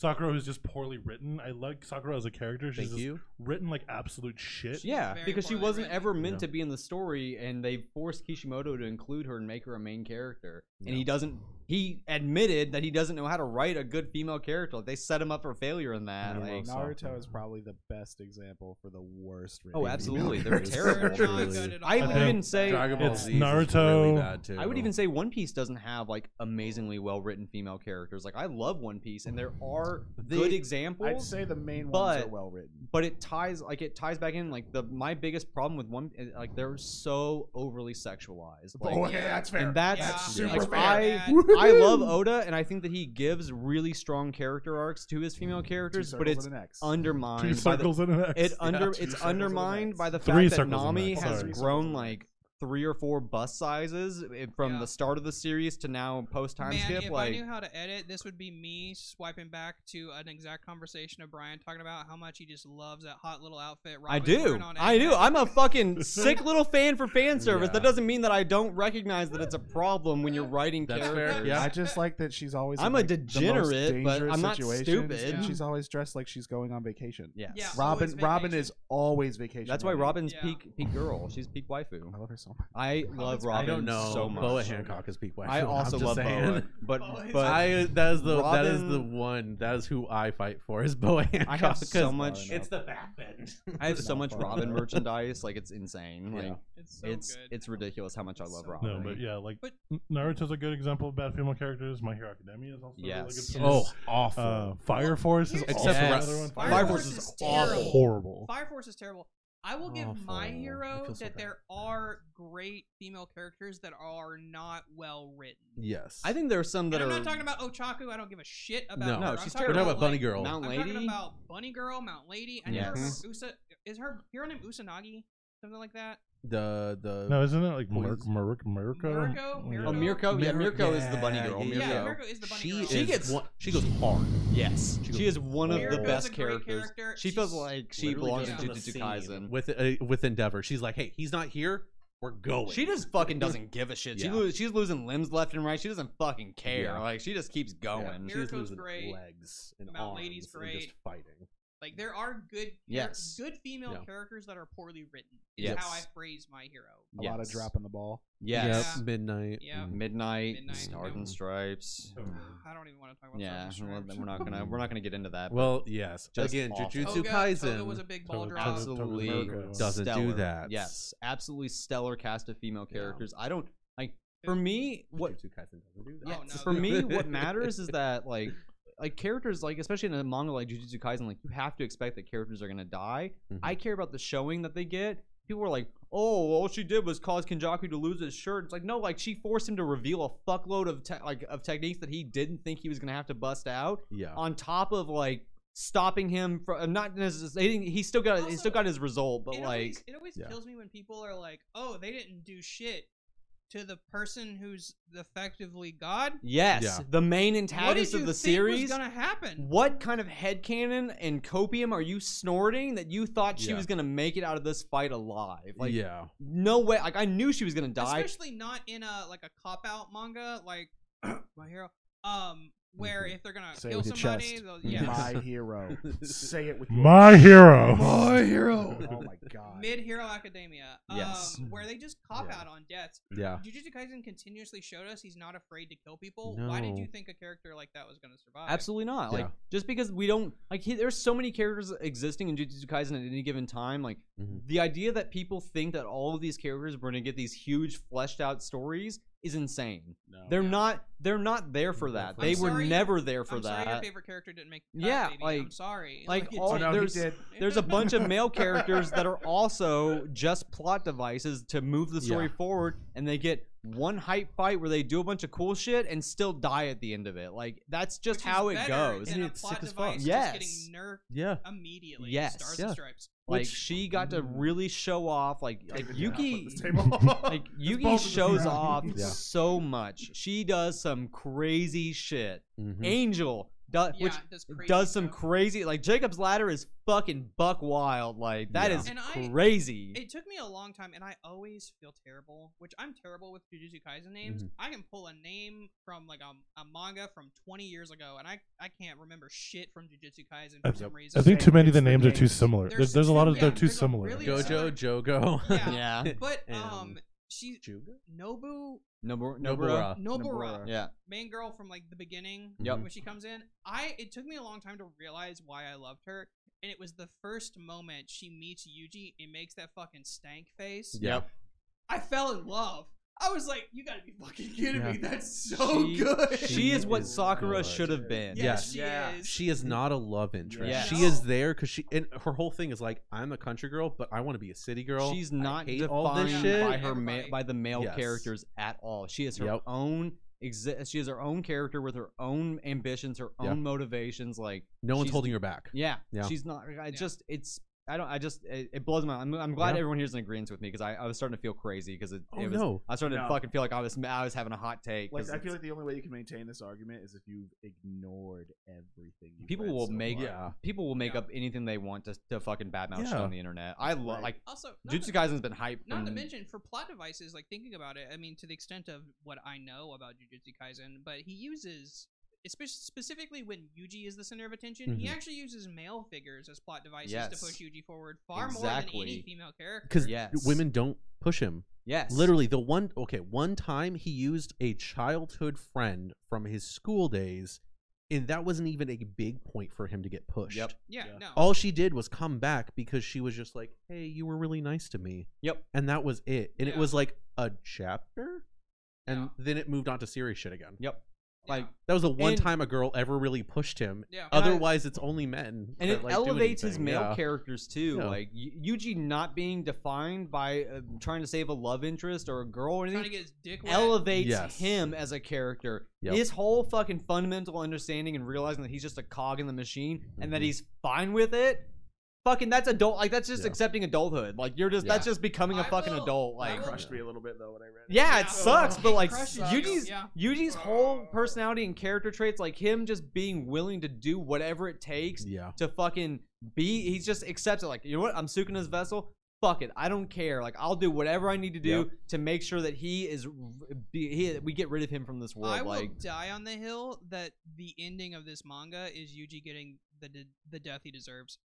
Sakura who's just poorly written. I like Sakura as a character. She's Thank just you. written like absolute shit. Yeah, Very because she poorly wasn't written. ever meant Yeah. to be in the story, and they forced Kishimoto to include her and make her a main character. And Yeah. he doesn't. He admitted that he doesn't know how to write a good female character. Like they set him up for failure in that. I Like, love Naruto is probably the best example for the worst. Oh, absolutely. They're characters. terrible. They're not Truly. good at all. I would think even say Dragon Ball It's Z is Naruto- really bad too. I would even say One Piece doesn't have like amazingly well written female characters. Like I love One Piece, and there are good examples. I'd say the main ones are well written. but it ties like it ties back in like the my biggest problem with one eh, like they're so overly sexualized like, oh, okay, that's fair. and that's Yeah. super like, fair. I I love Oda and I think that he gives really strong character arcs to his female mm, characters but it's and an X. Two undermined by the, circles and an X. it under two it's circles and an undermined X. by the Three fact that circles and an Nami X, has sorry. grown like three or four bust sizes eh, from Yeah. the start of the series to now post time Man, skip if like I knew how to edit, this would be me swiping back to an exact conversation of Brian talking about how much he just loves that hot little outfit. I do. I do. I'm a fucking sick little fan for fan service. Yeah. That doesn't mean that I don't recognize that it's a problem when you're writing That's fair, yeah. I just like that she's always. I'm in, a like, the degenerate, but I'm not stupid. Yeah. she's always dressed like she's going on vacation. Yes. Yeah. Robin, Always Robin is always vacation. That's why. Robin's Yeah. peak peak girl. She's peak waifu. I love her so much. I love Robin I don't know. so much. Boa Hancock is peak wife. I I'm also love saying. Boa, but Boa but I that is the that is the one that is who I fight for is Boa Hancock. I have so 'cause much. It's the back Batman. I have so much. Robin merchandise. Like it's insane. Like Yeah. It's so it's good. it's ridiculous how much I love So Robin. No, but yeah, like But- N- Naruto's a good example of bad female characters. My Hero Academia is also a really Yes. good. It oh, is- awful. Uh, Fire Force is Except also for- another one. Fire Fire Force Force is is awful. horrible. Fire Force is terrible. I will give my Awful. I hero feel so that bad. there are great female characters that are not well written. yes. I think there are some that And I'm are. not talking about Ochaco. I don't give a shit about No. her. No, I'm she's talking about about Bunny like, Girl. Mount I'm Lady. talking about Bunny Girl, Mount Lady. I never Yes. remember Usa. Is her hero name Usanagi? Something like that. The the No, isn't it like Mir- Mir- Mirko? Mirko? Yeah. Oh, Mirko. Yeah, Mir- Mirko is the bunny girl. yeah, Mirko. Yeah, Yeah. Mirko is the bunny she girl. is She gets- one, she goes hard. Yes, She she, is one of the Mirko's best a great characters. character. She feels like she Literally belongs just in on the Jujutsu scene Kaisen. with uh, with Endeavor. She's like, hey, he's not here. We're going. She just fucking doesn't give a shit. She Yeah. lo- she's losing limbs left and right. She doesn't fucking care. Yeah. Like she just keeps Yeah, going. she's Mirko's losing great. legs and Mount arms Lady's and just great. fighting. Like there are good, char- Yes. good female Yeah. characters that are poorly written. Is Yes. how I phrase my hero. A lot of dropping the ball. Yes. Yeah. Midnight. Yeah. Mm. Midnight, Midnight, Stars yeah. and Stripes. I don't even want to talk about Yeah, Stars and well, Stripes. we're not gonna we're not gonna get into that. Well, yes. Just Again, awful. Jujutsu Toga, Kaisen Toga was a big ball Toga- drop. Absolutely Doesn't do that. Yes, absolutely stellar cast of female Yeah. characters. I don't like for me what Jujutsu Kaisen doesn't do that. Oh, no, for no. me, what matters is that like like characters like especially in a manga like Jujutsu Kaisen, like you have to expect that characters are gonna die. Mhm. I care about the showing that they get. People were like, "Oh, all she did was cause Kenjaku to lose his shirt." It's like, no, like she forced him to reveal a fuckload of te- like of techniques that he didn't think he was gonna have to bust out. Yeah. On top of like stopping him from not necessarily, he, didn't- he still got he still got his result, but it like always, it always Yeah. kills me when people are like, "Oh, they didn't do shit to the person who's effectively God." yes, Yeah. the main What did antagonist you of the think series. was gonna happen? What kind of headcanon and copium are you snorting that you thought she Yeah. was gonna make it out of this fight alive? Like, yeah. no way. Like, I knew she was gonna die. Especially not in a like a cop out manga like My Hero. Um, where if they're gonna Say it kill with your somebody, chest. they'll yeah. My hero. Say it with your My hero. My hero. Oh my god. Mid Hero Academia. Yes. Um, where they just cop Yeah. out on deaths. Yeah. Jujutsu Kaisen continuously showed us he's not afraid to kill people. Why did No. you think a character like that was going to survive? Absolutely not. Like Yeah. just because we don't like he, there's so many characters existing in Jujutsu Kaisen at any given time. Like Mhm. the idea that people think that all of these characters are going to get these huge fleshed out stories is insane. No. They're Yeah. not they're not there for mm-hmm. that. I'm They were never there for I'm sorry your favorite character didn't make the Yeah, baby. like- I'm sorry. like, it's- all- Oh no, there's- he did. There's a bunch of male characters that are also just plot devices to move the story Yeah. forward, and they get one hype fight where they do a bunch of cool shit and still die at the end of it. Like that's just which is how it goes. Than a It's plot sick as fuck. Yes. just getting nerfed Yeah. immediately. Yes. Stars Yeah. and stripes. Like Which- she got to really show off, like like Take Yuki, flip this table. like Yuki both of us shows off Yeah. so much. She does some crazy shit. Mhm. Angel does, Yeah, which does does some stuff. crazy, like Jacob's Ladder is fucking buck wild. Like that Yeah. is And I- crazy. It took me a long time, and I always feel terrible, which I'm terrible with Jujutsu Kaisen names. Mhm. I can pull a name from like a, a manga from 20 years ago, and I I can't remember shit from Jujutsu Kaisen for I- some reason. I think too many of the It's the names are too similar. There's There's, there's a lot of yeah, they're too similar. really Gojo, Jogo. Yeah. yeah, But um, she Juga? Nobu Nobara. Nobara. Nobara, Nobara. Yeah, main girl from like the beginning Yep. Mm-hmm. when she comes in. I it took me a long time to realize why I loved her, and it was the first moment she meets Yuji and makes that fucking stank face. Yep. I fell in love. I was like, "You gotta be fucking kidding me! That's so She- good." she is what is Sakura good. should have been. yes, Yes. she Yeah. is. She is not a love interest. Yes. She is there because she and her whole thing is like, I'm a country girl, but I want to be a city girl. She's not hate defined all this shit. by her ma- Everybody. by the male Yes. characters at all. She has her Yep. own exi- She has her own character with her own ambitions, her own Yeah. motivations. Like no one's she's- holding her back. Yeah, Yeah. she's not. I just it's. I don't. I just. It, it blows my. I'm, I'm glad Yeah. everyone here's in agreement with me because I, I was starting to feel crazy because it, Oh, it was. no. I started starting to No. fucking feel like I was. I was having a hot take. Like 'cause I feel it's- like the only way you can maintain this argument is if you've ignored everything. You've people read will so make. far. Yeah. People will make Yeah. up anything they want to to fucking badmouth shit Yeah. on the internet. I love Right. like also not Jutsu to- Kaisen's been hyped. Not to from- mention for plot devices, like thinking about it, I mean, to the extent of what I know about Jujutsu Kaisen, but he uses, espe- specifically when Yuji is the center of attention, he Mhm. actually uses male figures as plot devices to push Yuji forward far more than any female character. Because Yes. women don't push him. Yes, Literally, the one okay, one time he used a childhood friend from his school days, and that wasn't even a big point for him to get pushed. Yep. Yeah, Yeah. no. All she did was come back because she was just like, "Hey, you were really nice to me." Yep. And that was it. And it was like a chapter, and Yeah. then it moved on to serious shit again. Yep. Yeah. Like That was the one And- time a girl ever really pushed him. yeah. And I- Otherwise, it's only men. and that, it like, do elevates his anything. male Yeah. characters too. Yeah. Like Yu- Yuji not being defined by uh, trying to save a love interest or a girl or trying anything to get his dick wet. elevates Yes. him as a character. Yep. His whole fucking fundamental understanding and realizing that he's just a cog in the machine and that Mhm. he's fine with it. Fucking that's adult like that's just Yeah. accepting adulthood. Like you're just that's just becoming a I fucking will- adult. Like will- crushed me a little bit though when I read it. yeah, Yeah. it sucks, but like crushes Yuji's yeah. Yuji's whole ah. personality and character traits, like him just being willing to do whatever it takes Yeah. to fucking be. He's just accepts it. Like you know what? I'm Sukuna's vessel. Fuck it. I don't care. Like I'll do whatever I need to do Yep. to make sure that he is. Be, he, we get rid of him from this world. I will like die on the hill that the ending of this manga is Yuji getting the the, the death he deserves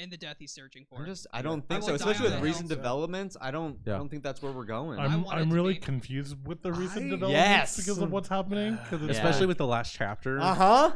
and the death he's searching for. I'm just. I don't I think so. will die Especially on with that recent hill. developments, I don't. I don't think that's where we're going. I I'm, want I'm to really be. confused with the recent I- developments Yes! because of what's happening. 'cause it's Yeah. Especially with the last chapter. uh huh.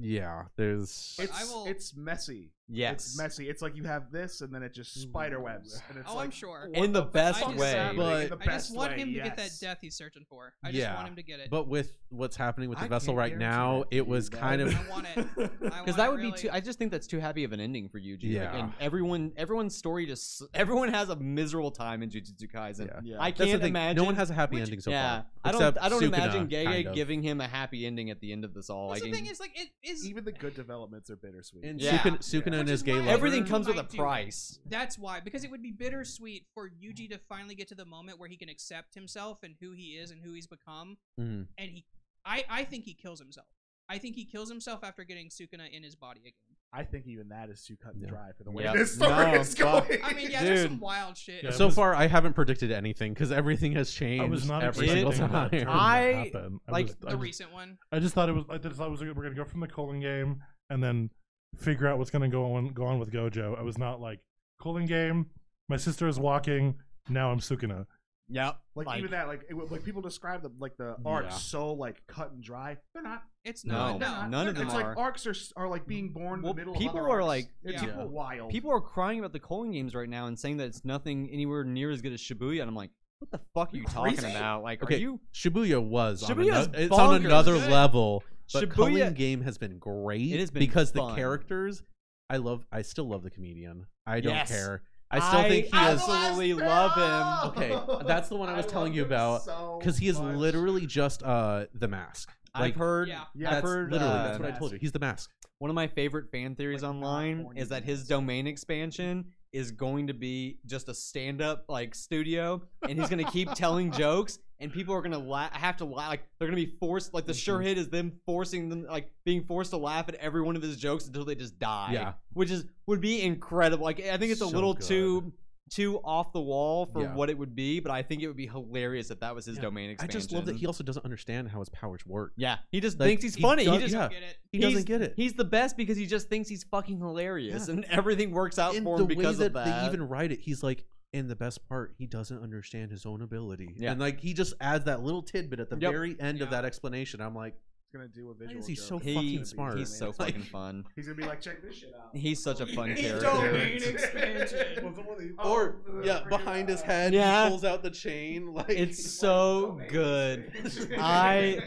Yeah, there's But It's, I will- it's messy. Yes. It's messy. It's like you have this, and then it just spider webs. And it's Oh, like, I'm sure. In the fuck best is way. happening? But- In the I best just want way, him to get that yes. death he's searching for. I just Yeah, want him to get it. But with what's happening with the I vessel can't right guarantee now, that, it was dude. kind of I want it. I Because that it would be too. I just think that's too happy of an ending for Yuji. Like, Yeah. and everyone, everyone's story just. Everyone has a miserable time in Jujutsu Kaisen. Yeah. Yeah. I That's the can't thing. imagine. No one has a happy which- ending so yeah, far. I don't. except I don't Sukuna, imagine Gege kind of. giving him a happy ending at the end of this all. That's like, the thing is, like, it is. Even the good developments are bittersweet. And Yeah. Sukuna, Sukuna Yeah. and his is gay lover. everything comes with a price. That's why, because it would be bittersweet for Yuji to finally get to the moment where he can accept himself and who he is and who he's become, Mhm. and he, I, I think he kills himself. I think he kills himself after getting Sukuna in his body again. I think even that is too cut and dry for the way Yep. this story No, is fuck. going. I mean, yeah, there's Dude. some wild shit. Yeah, So was- far, I haven't predicted anything because everything has changed I was not every expecting single that time. turn to I- happen. I like, was- the I just- recent one. I just thought it was. I just thought it was we're gonna go from the Culling Game and then figure out what's gonna go on go on with Gojo. I was not like Culling Game. My sister is walking. Now I'm Sukuna. Yep. like, even that, like it, like people describe the like the Yeah. arcs so like cut and dry. They're not. It's No, not. They're No, not. none of they're them it's not. are. like arcs are are like being born in Well, the middle. people of other are, arcs. like- it's Yeah. wild. People are crying about the Culling Games right now and saying that it's nothing anywhere near as good as Shibuya, and I'm like, what the fuck are you talking crazy? about? Like, Okay, are you? Shibuya was on Shibuya's ano- it's on bonkers another good. level, but Shibuya- Culling Game has been great. It has been because the characters. I love. I still love the comedian. I don't Yes. care. I still think he I is absolutely love him. Okay, that's the one I was telling you him about, so because he is much. literally just uh the mask. Like I've heard. Yeah. Yeah, I've heard. literally uh, that's what I told you. He's the mask. One of my favorite fan theories Like, online is that his domain expansion is going to be just a stand-up like studio, and he's going to keep telling jokes, and people are going to la- have to laugh. Like they're going to be forced. Like the sure Mm-hmm. hit is them forcing them, like being forced to laugh at every one of his jokes until they just die. Yeah. which is would be incredible. Like I think it's a So little good. too too off the wall for Yeah. what it would be, but I think it would be hilarious if that was his Yeah. domain I just love that he also doesn't understand how his powers work. Yeah, he just Like, thinks he's he funny. does- he just yeah. Get it? He He's- doesn't get it. He's the best because he just thinks he's fucking hilarious, Yeah. and everything works out and for him because way of that that. they even write it, he's like, and the best part, he doesn't understand his own ability. Yeah. And like he just adds that little tidbit at the Yep. very end of that explanation. I'm like, He's gonna do a Why visual. is he joke. so He- fucking smart? He's so Like- fucking fun. He's gonna be like, check this shit out. He's such a fun character. Domain expansion. or Oh, yeah, freaking behind his out. head, Yeah. he pulls out the chain. Like It's so good. I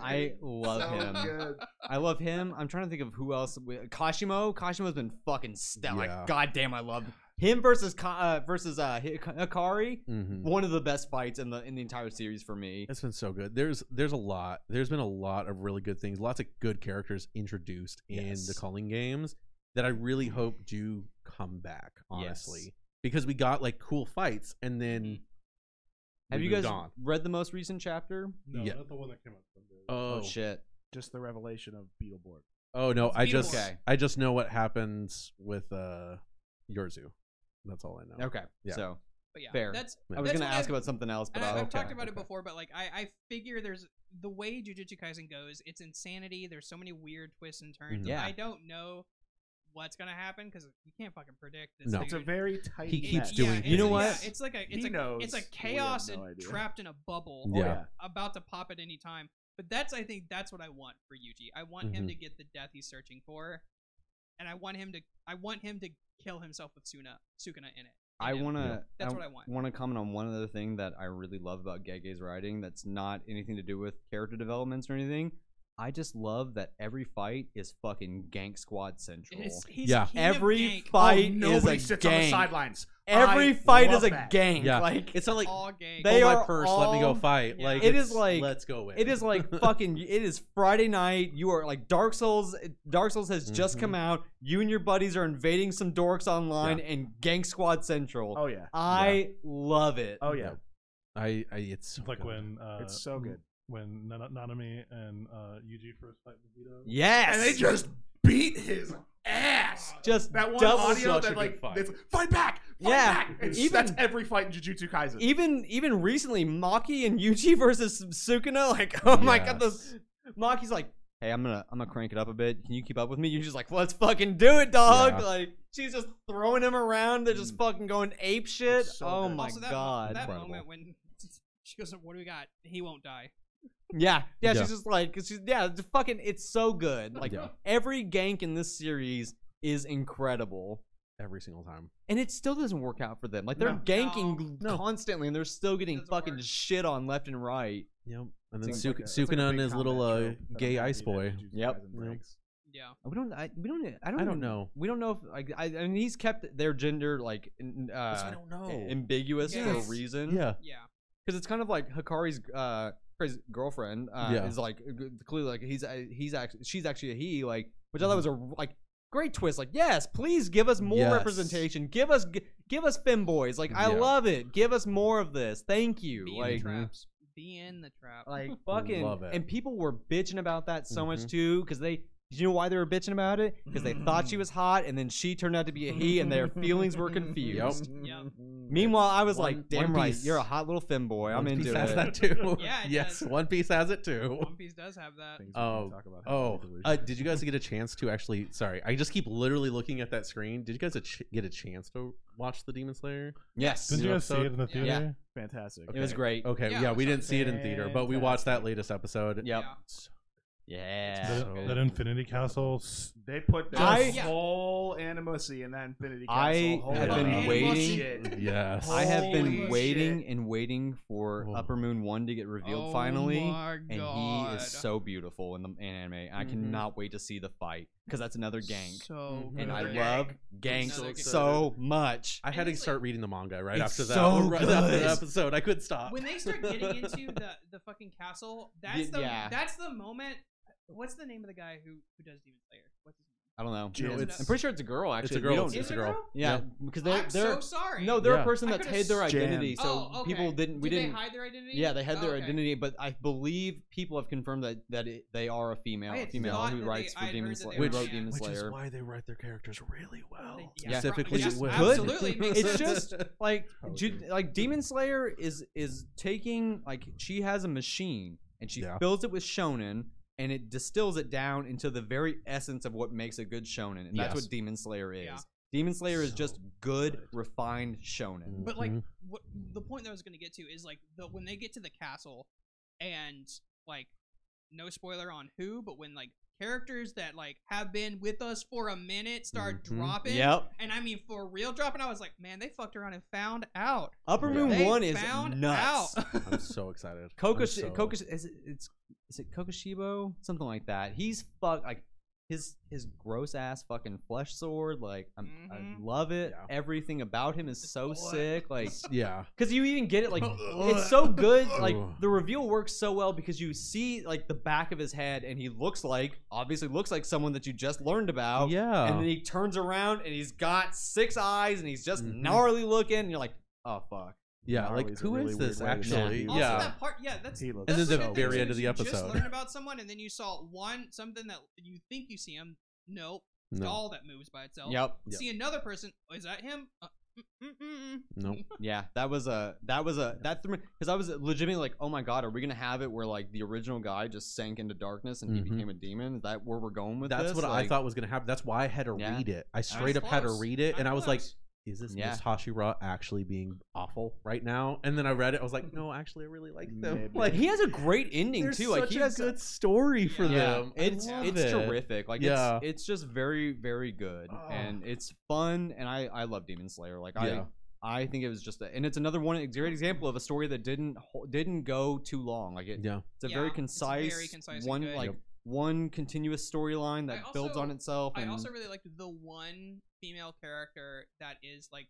I love So him. good. I love him. I'm trying to think of who else. we- Kashimo. Kashimo's been fucking stellar. Yeah. Like, God damn, I love him versus Ka- uh, versus uh, Hi- Hakari. Mhm. One of the best fights in the in the entire series for me. It's been so good. There's there's a lot. There's been a lot of really good things. Lots of good characters introduced in Yes. the Culling Games that I really hope do come back. Honestly, Yes. because we got like cool fights, and then Have you guys on. read the most recent chapter? No, Yeah. not the one that came out. Oh, Oh, shit. Just the revelation of Beetleborg. Oh no, I just Okay. I just know what happens with uh Yorozu. That's all I know. Okay. Yeah. So But yeah, Fair. That's I was That's gonna what ask I've- about something else, but and I, I'll, I've talked okay, about it before, but like I, I figure there's the way Jujutsu Kaisen goes, it's insanity. There's so many weird twists and turns. Mhm. Yeah. I don't know what's gonna happen because you can't fucking predict this. No. dude. It's a very tight. He keeps Yeah, doing it's- You know yeah, what? it's like a it's He a knows. it's We a have chaos no and idea. trapped in a bubble. Yeah. yeah. about to pop at any time. But that's I think that's what I want for Yuji. I want him Mhm. to get the death he's searching for, and I want him to I want him to kill himself with Suna Sukuna in it. I want to. That's what I want. Want to comment on one other thing that I really love about Gege's writing. That's not anything to do with character developments or anything. I just love that every fight is fucking Gank Squad central. It's, he's Yeah. king of Every gank, fight oh, is nobody a sits on the gank. sidelines. Every I fight love is a that. gank. Yeah. Like It's not like all gank. They hold my are purse, let me go fight. Yeah. Like It is it's, like- let's go in. It is like fucking. It is Friday night. You are like Dark Souls. Dark Souls has just Mhm. come out. You and your buddies are invading some dorks online Yeah. and Gank Squad Central. Oh yeah. I love it. Oh yeah. I, I it's so It's like good. when uh, It's so good. When Nana- Nanami and uh, Yuji first fight Vegito. Yes. And they just beat his ass. just That one double audio such that like fight. it's, fight back, fight Yeah, back. It's, even- that's every fight in Jujutsu Kaisen. even even recently Maki and Yuji versus Sukuna like oh my god Yes. the Maki's like hey I'm gonna I'm gonna crank it up a bit can you keep up with me Yuji's like let's fucking do it dog Yeah. like she's just throwing him around they're just fucking going ape shit so oh good. my also that, god that Incredible. moment when she goes, "What do we got? He won't die." Yeah, yeah, Yeah. she's just like, she's, yeah, it's fucking, it's so good. Like Yeah. every gank in this series is incredible, Every single time. and it still doesn't work out for them. Like they're No. ganking No. constantly, and they're still getting Doesn't fuking work. shit on left and right. Yep. And then It's Suk- like a- it's like a Sukuna and big his little combat uh, trope that gay ice happy boy. Jujutsu Yep. Breaks. Yeah. We don't, I, we don't, I don't, I don't even- know. We don't know if, like, I, I mean, he's kept their gender like, in- uh, don't know. ambiguous for a reason. yeah. Yeah. because it's kind of like Hakari's uh Hakari's girlfriend uh, Yeah. is like g- clearly like he's uh, he's actually she's actually a he like which I thought was a like great twist like yes please give us more Yes. representation give us g- give us femboys like I Yeah. love it give us more of this thank you Be like the traps. Be in the trap. like fucking Love it. and people were bitching about that so much Mhm. too because they you know why they were bitching about it because they thought she was hot and then she turned out to be a he and their feelings were confused Yep. meanwhile I was One- like damn One right Piece- you're a hot little femboy I'm One into Piece it has that too. Yeah, it yes, does. One Piece has it too. One Piece does have that. Things we Oh, talk about how Oh, delusional uh, did you guys get a chance to actually? Sorry, I just keep literally looking at that screen. Did you guys a ch- get a chance to watch the Demon Slayer? yes Didn't you New guys see it in the Yeah. theater? Fantastic. It was great. Okay, Yeah, yeah, I we saw didn't it. see it in theater, but we watched that latest episode. Yep. Yeah. Yeah. That, So- that Infinity Castle. s- They put their I- whole animosity in that Infinity Castle. I Castle. have Holy been waiting- shit. Yes. I have been Holy waiting and waiting for Whoa. Upper Moon 1 to get revealed oh finally. My And God. he is so beautiful in the in anime. I Mhm. cannot wait to see the fight because that's another gang, So And I good. love ganks so so, excited. much. I had to it's start like- reading the manga right It's after that. so right after good. the episode, I couldn't stop. when they start getting into the the fucking castle. That's Y- the yeah. that's the moment. What's the name of the guy who who does Demon Slayer? What's his name? I don't know. Jin. No, it's- I'm pretty sure it's a girl actually. It's actually. a girl. We don't- It's Is just a girl. girl? yeah, because they're I'm they're so sorry. no, they're Yeah. a person I that's could've hid their s- Jan. identity. So oh, okay. people didn't we Did didn't they hide their identity? Yeah, they had their Okay. identity, but I believe people have confirmed that that it, they are a female, I a had female thought who that they- writes for I'd Demon heard that Slayer. they Who were wrote trans. Demon Which is Slayer. why they write their characters really well. They- yeah, Yeah. Specifically yes, women. absolutely. Good. makes It's sense. just like Poetry. Ju- like Demon Slayer is is taking like she has a machine and she Yeah. fills it with shonen and it distills it down into the very essence of what makes a good shonen and that's Yes. what Demon Slayer is. Yeah. Demon Slayer is So just good, good. refined shonen. But like, Mhm. what the point that I was going to get to is like the when they get to the castle, and like, no spoiler on who, but when like characters that like have been with us for a minute start Mhm. dropping, Yep. and I mean for real dropping, I was like, man, they fucked around and found out. Upper Yeah. Moon They 1 is found nuts. out. I'm so excited. Kokosh, I'm so- Kokosh, is it, it's is it Kokushibo? Something like that. He's fuck like his his gross ass fucking flesh sword. Like I'm, I Mhm. love it. Yeah. Everything about him is so Boy. sick. Like Yeah. because you even get it. Like it's so good. Like Ugh. the reveal works so well because you see like the back of his head and he looks like obviously looks like someone that you just learned about. Yeah. And then he turns around and he's got six eyes and he's just Mhm. gnarly looking. And you're like, oh fuck. Yeah. Like Gnarly's a who is really this weird way to actually? describe Also, Yeah. that part, yeah, that's He looks that's And then like the a very too, end of is the you Just episode. learn about someone, and then you saw one something that you think you see him. Nope, No. doll that moves by itself. Yep. Yep. See another person. Oh, is that him? Uh, mm, mm, mm, mm. No. Yeah, that was a that was a that threw me because I was legitimately like, oh my god, are we gonna have it where like the original guy just sank into darkness and he Mhm. became a demon? Is that where we're going with this? That's this? what I Like, thought was gonna happen. That's why I had to Yeah. read it. I straight That's up had to close. read it, and Kinda I was like, close. "Is this Yeah. Miss Hashira actually being awful right now?" And then I read it. I was like, mm-hmm. "No, actually, I really like them. Maybe. Like He has a great ending there's too. Like he has a good story for yeah, them. I it's it's it. terrific. Like Yeah. it's it's just very very good Oh. and it's fun and I I love Demon Slayer. Like Yeah. I I think it was just a, and it's another one great example of a story that didn't didn't go too long. Like it, Yeah. it's a Yeah, very it's concise, very concise one like Yep. One continuous storyline I that builds on itself. I also really liked the one female character that is like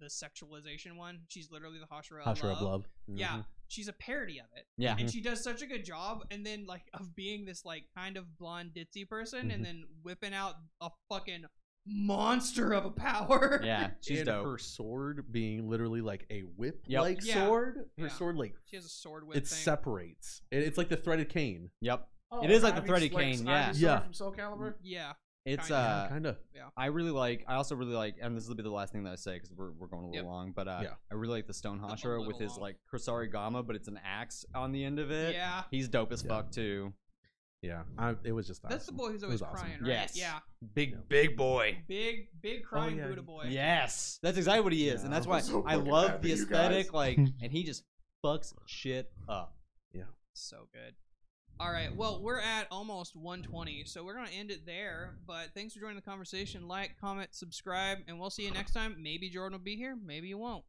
the sexualization one. She's literally the Hashira, of Hashira love. of love. Yeah, Mhm. she's a parody of it. yeah, and she does such a good job and then like of being this like kind of blonde ditzy person Mhm. and then whipping out a fucking monster of a power yeah, she's and dope. her sword being literally like a whip Yep. like Yeah. sword. Her Yeah. sword like she has a sword whip it thing separates. It, it's like the threaded cane. Yep. Oh, It is like the Ivy threaded cane, Ivy yeah. Yeah. From Soul Calibur. yeah It's Kinda. uh, kind of. Yeah. I really like. I also really like, and this will be the last thing that I say because we're, we're going a little Yep. long. But uh, Yeah. I really like the Stone A Hashira with little his long. like Kusarigama, but it's an axe on the end of it. yeah He's dope as Yeah. fuck too. Yeah. I, it was just. that's the awesome. boy who's It was always awesome. crying right Yes. yeah Big Yeah. big boy. big big crying yeah. buddha boy Yes, that's exactly what he is, and Yeah, that's I'm why so I fucking love happy, the you aesthetic. Like, and he just fucks shit up. Yeah. So good. All right. Well, we're at almost 120, so we're going to end it there. But thanks for joining the conversation. Like, comment, subscribe, and we'll see you next time. Maybe Jordan will be here. Maybe you won't.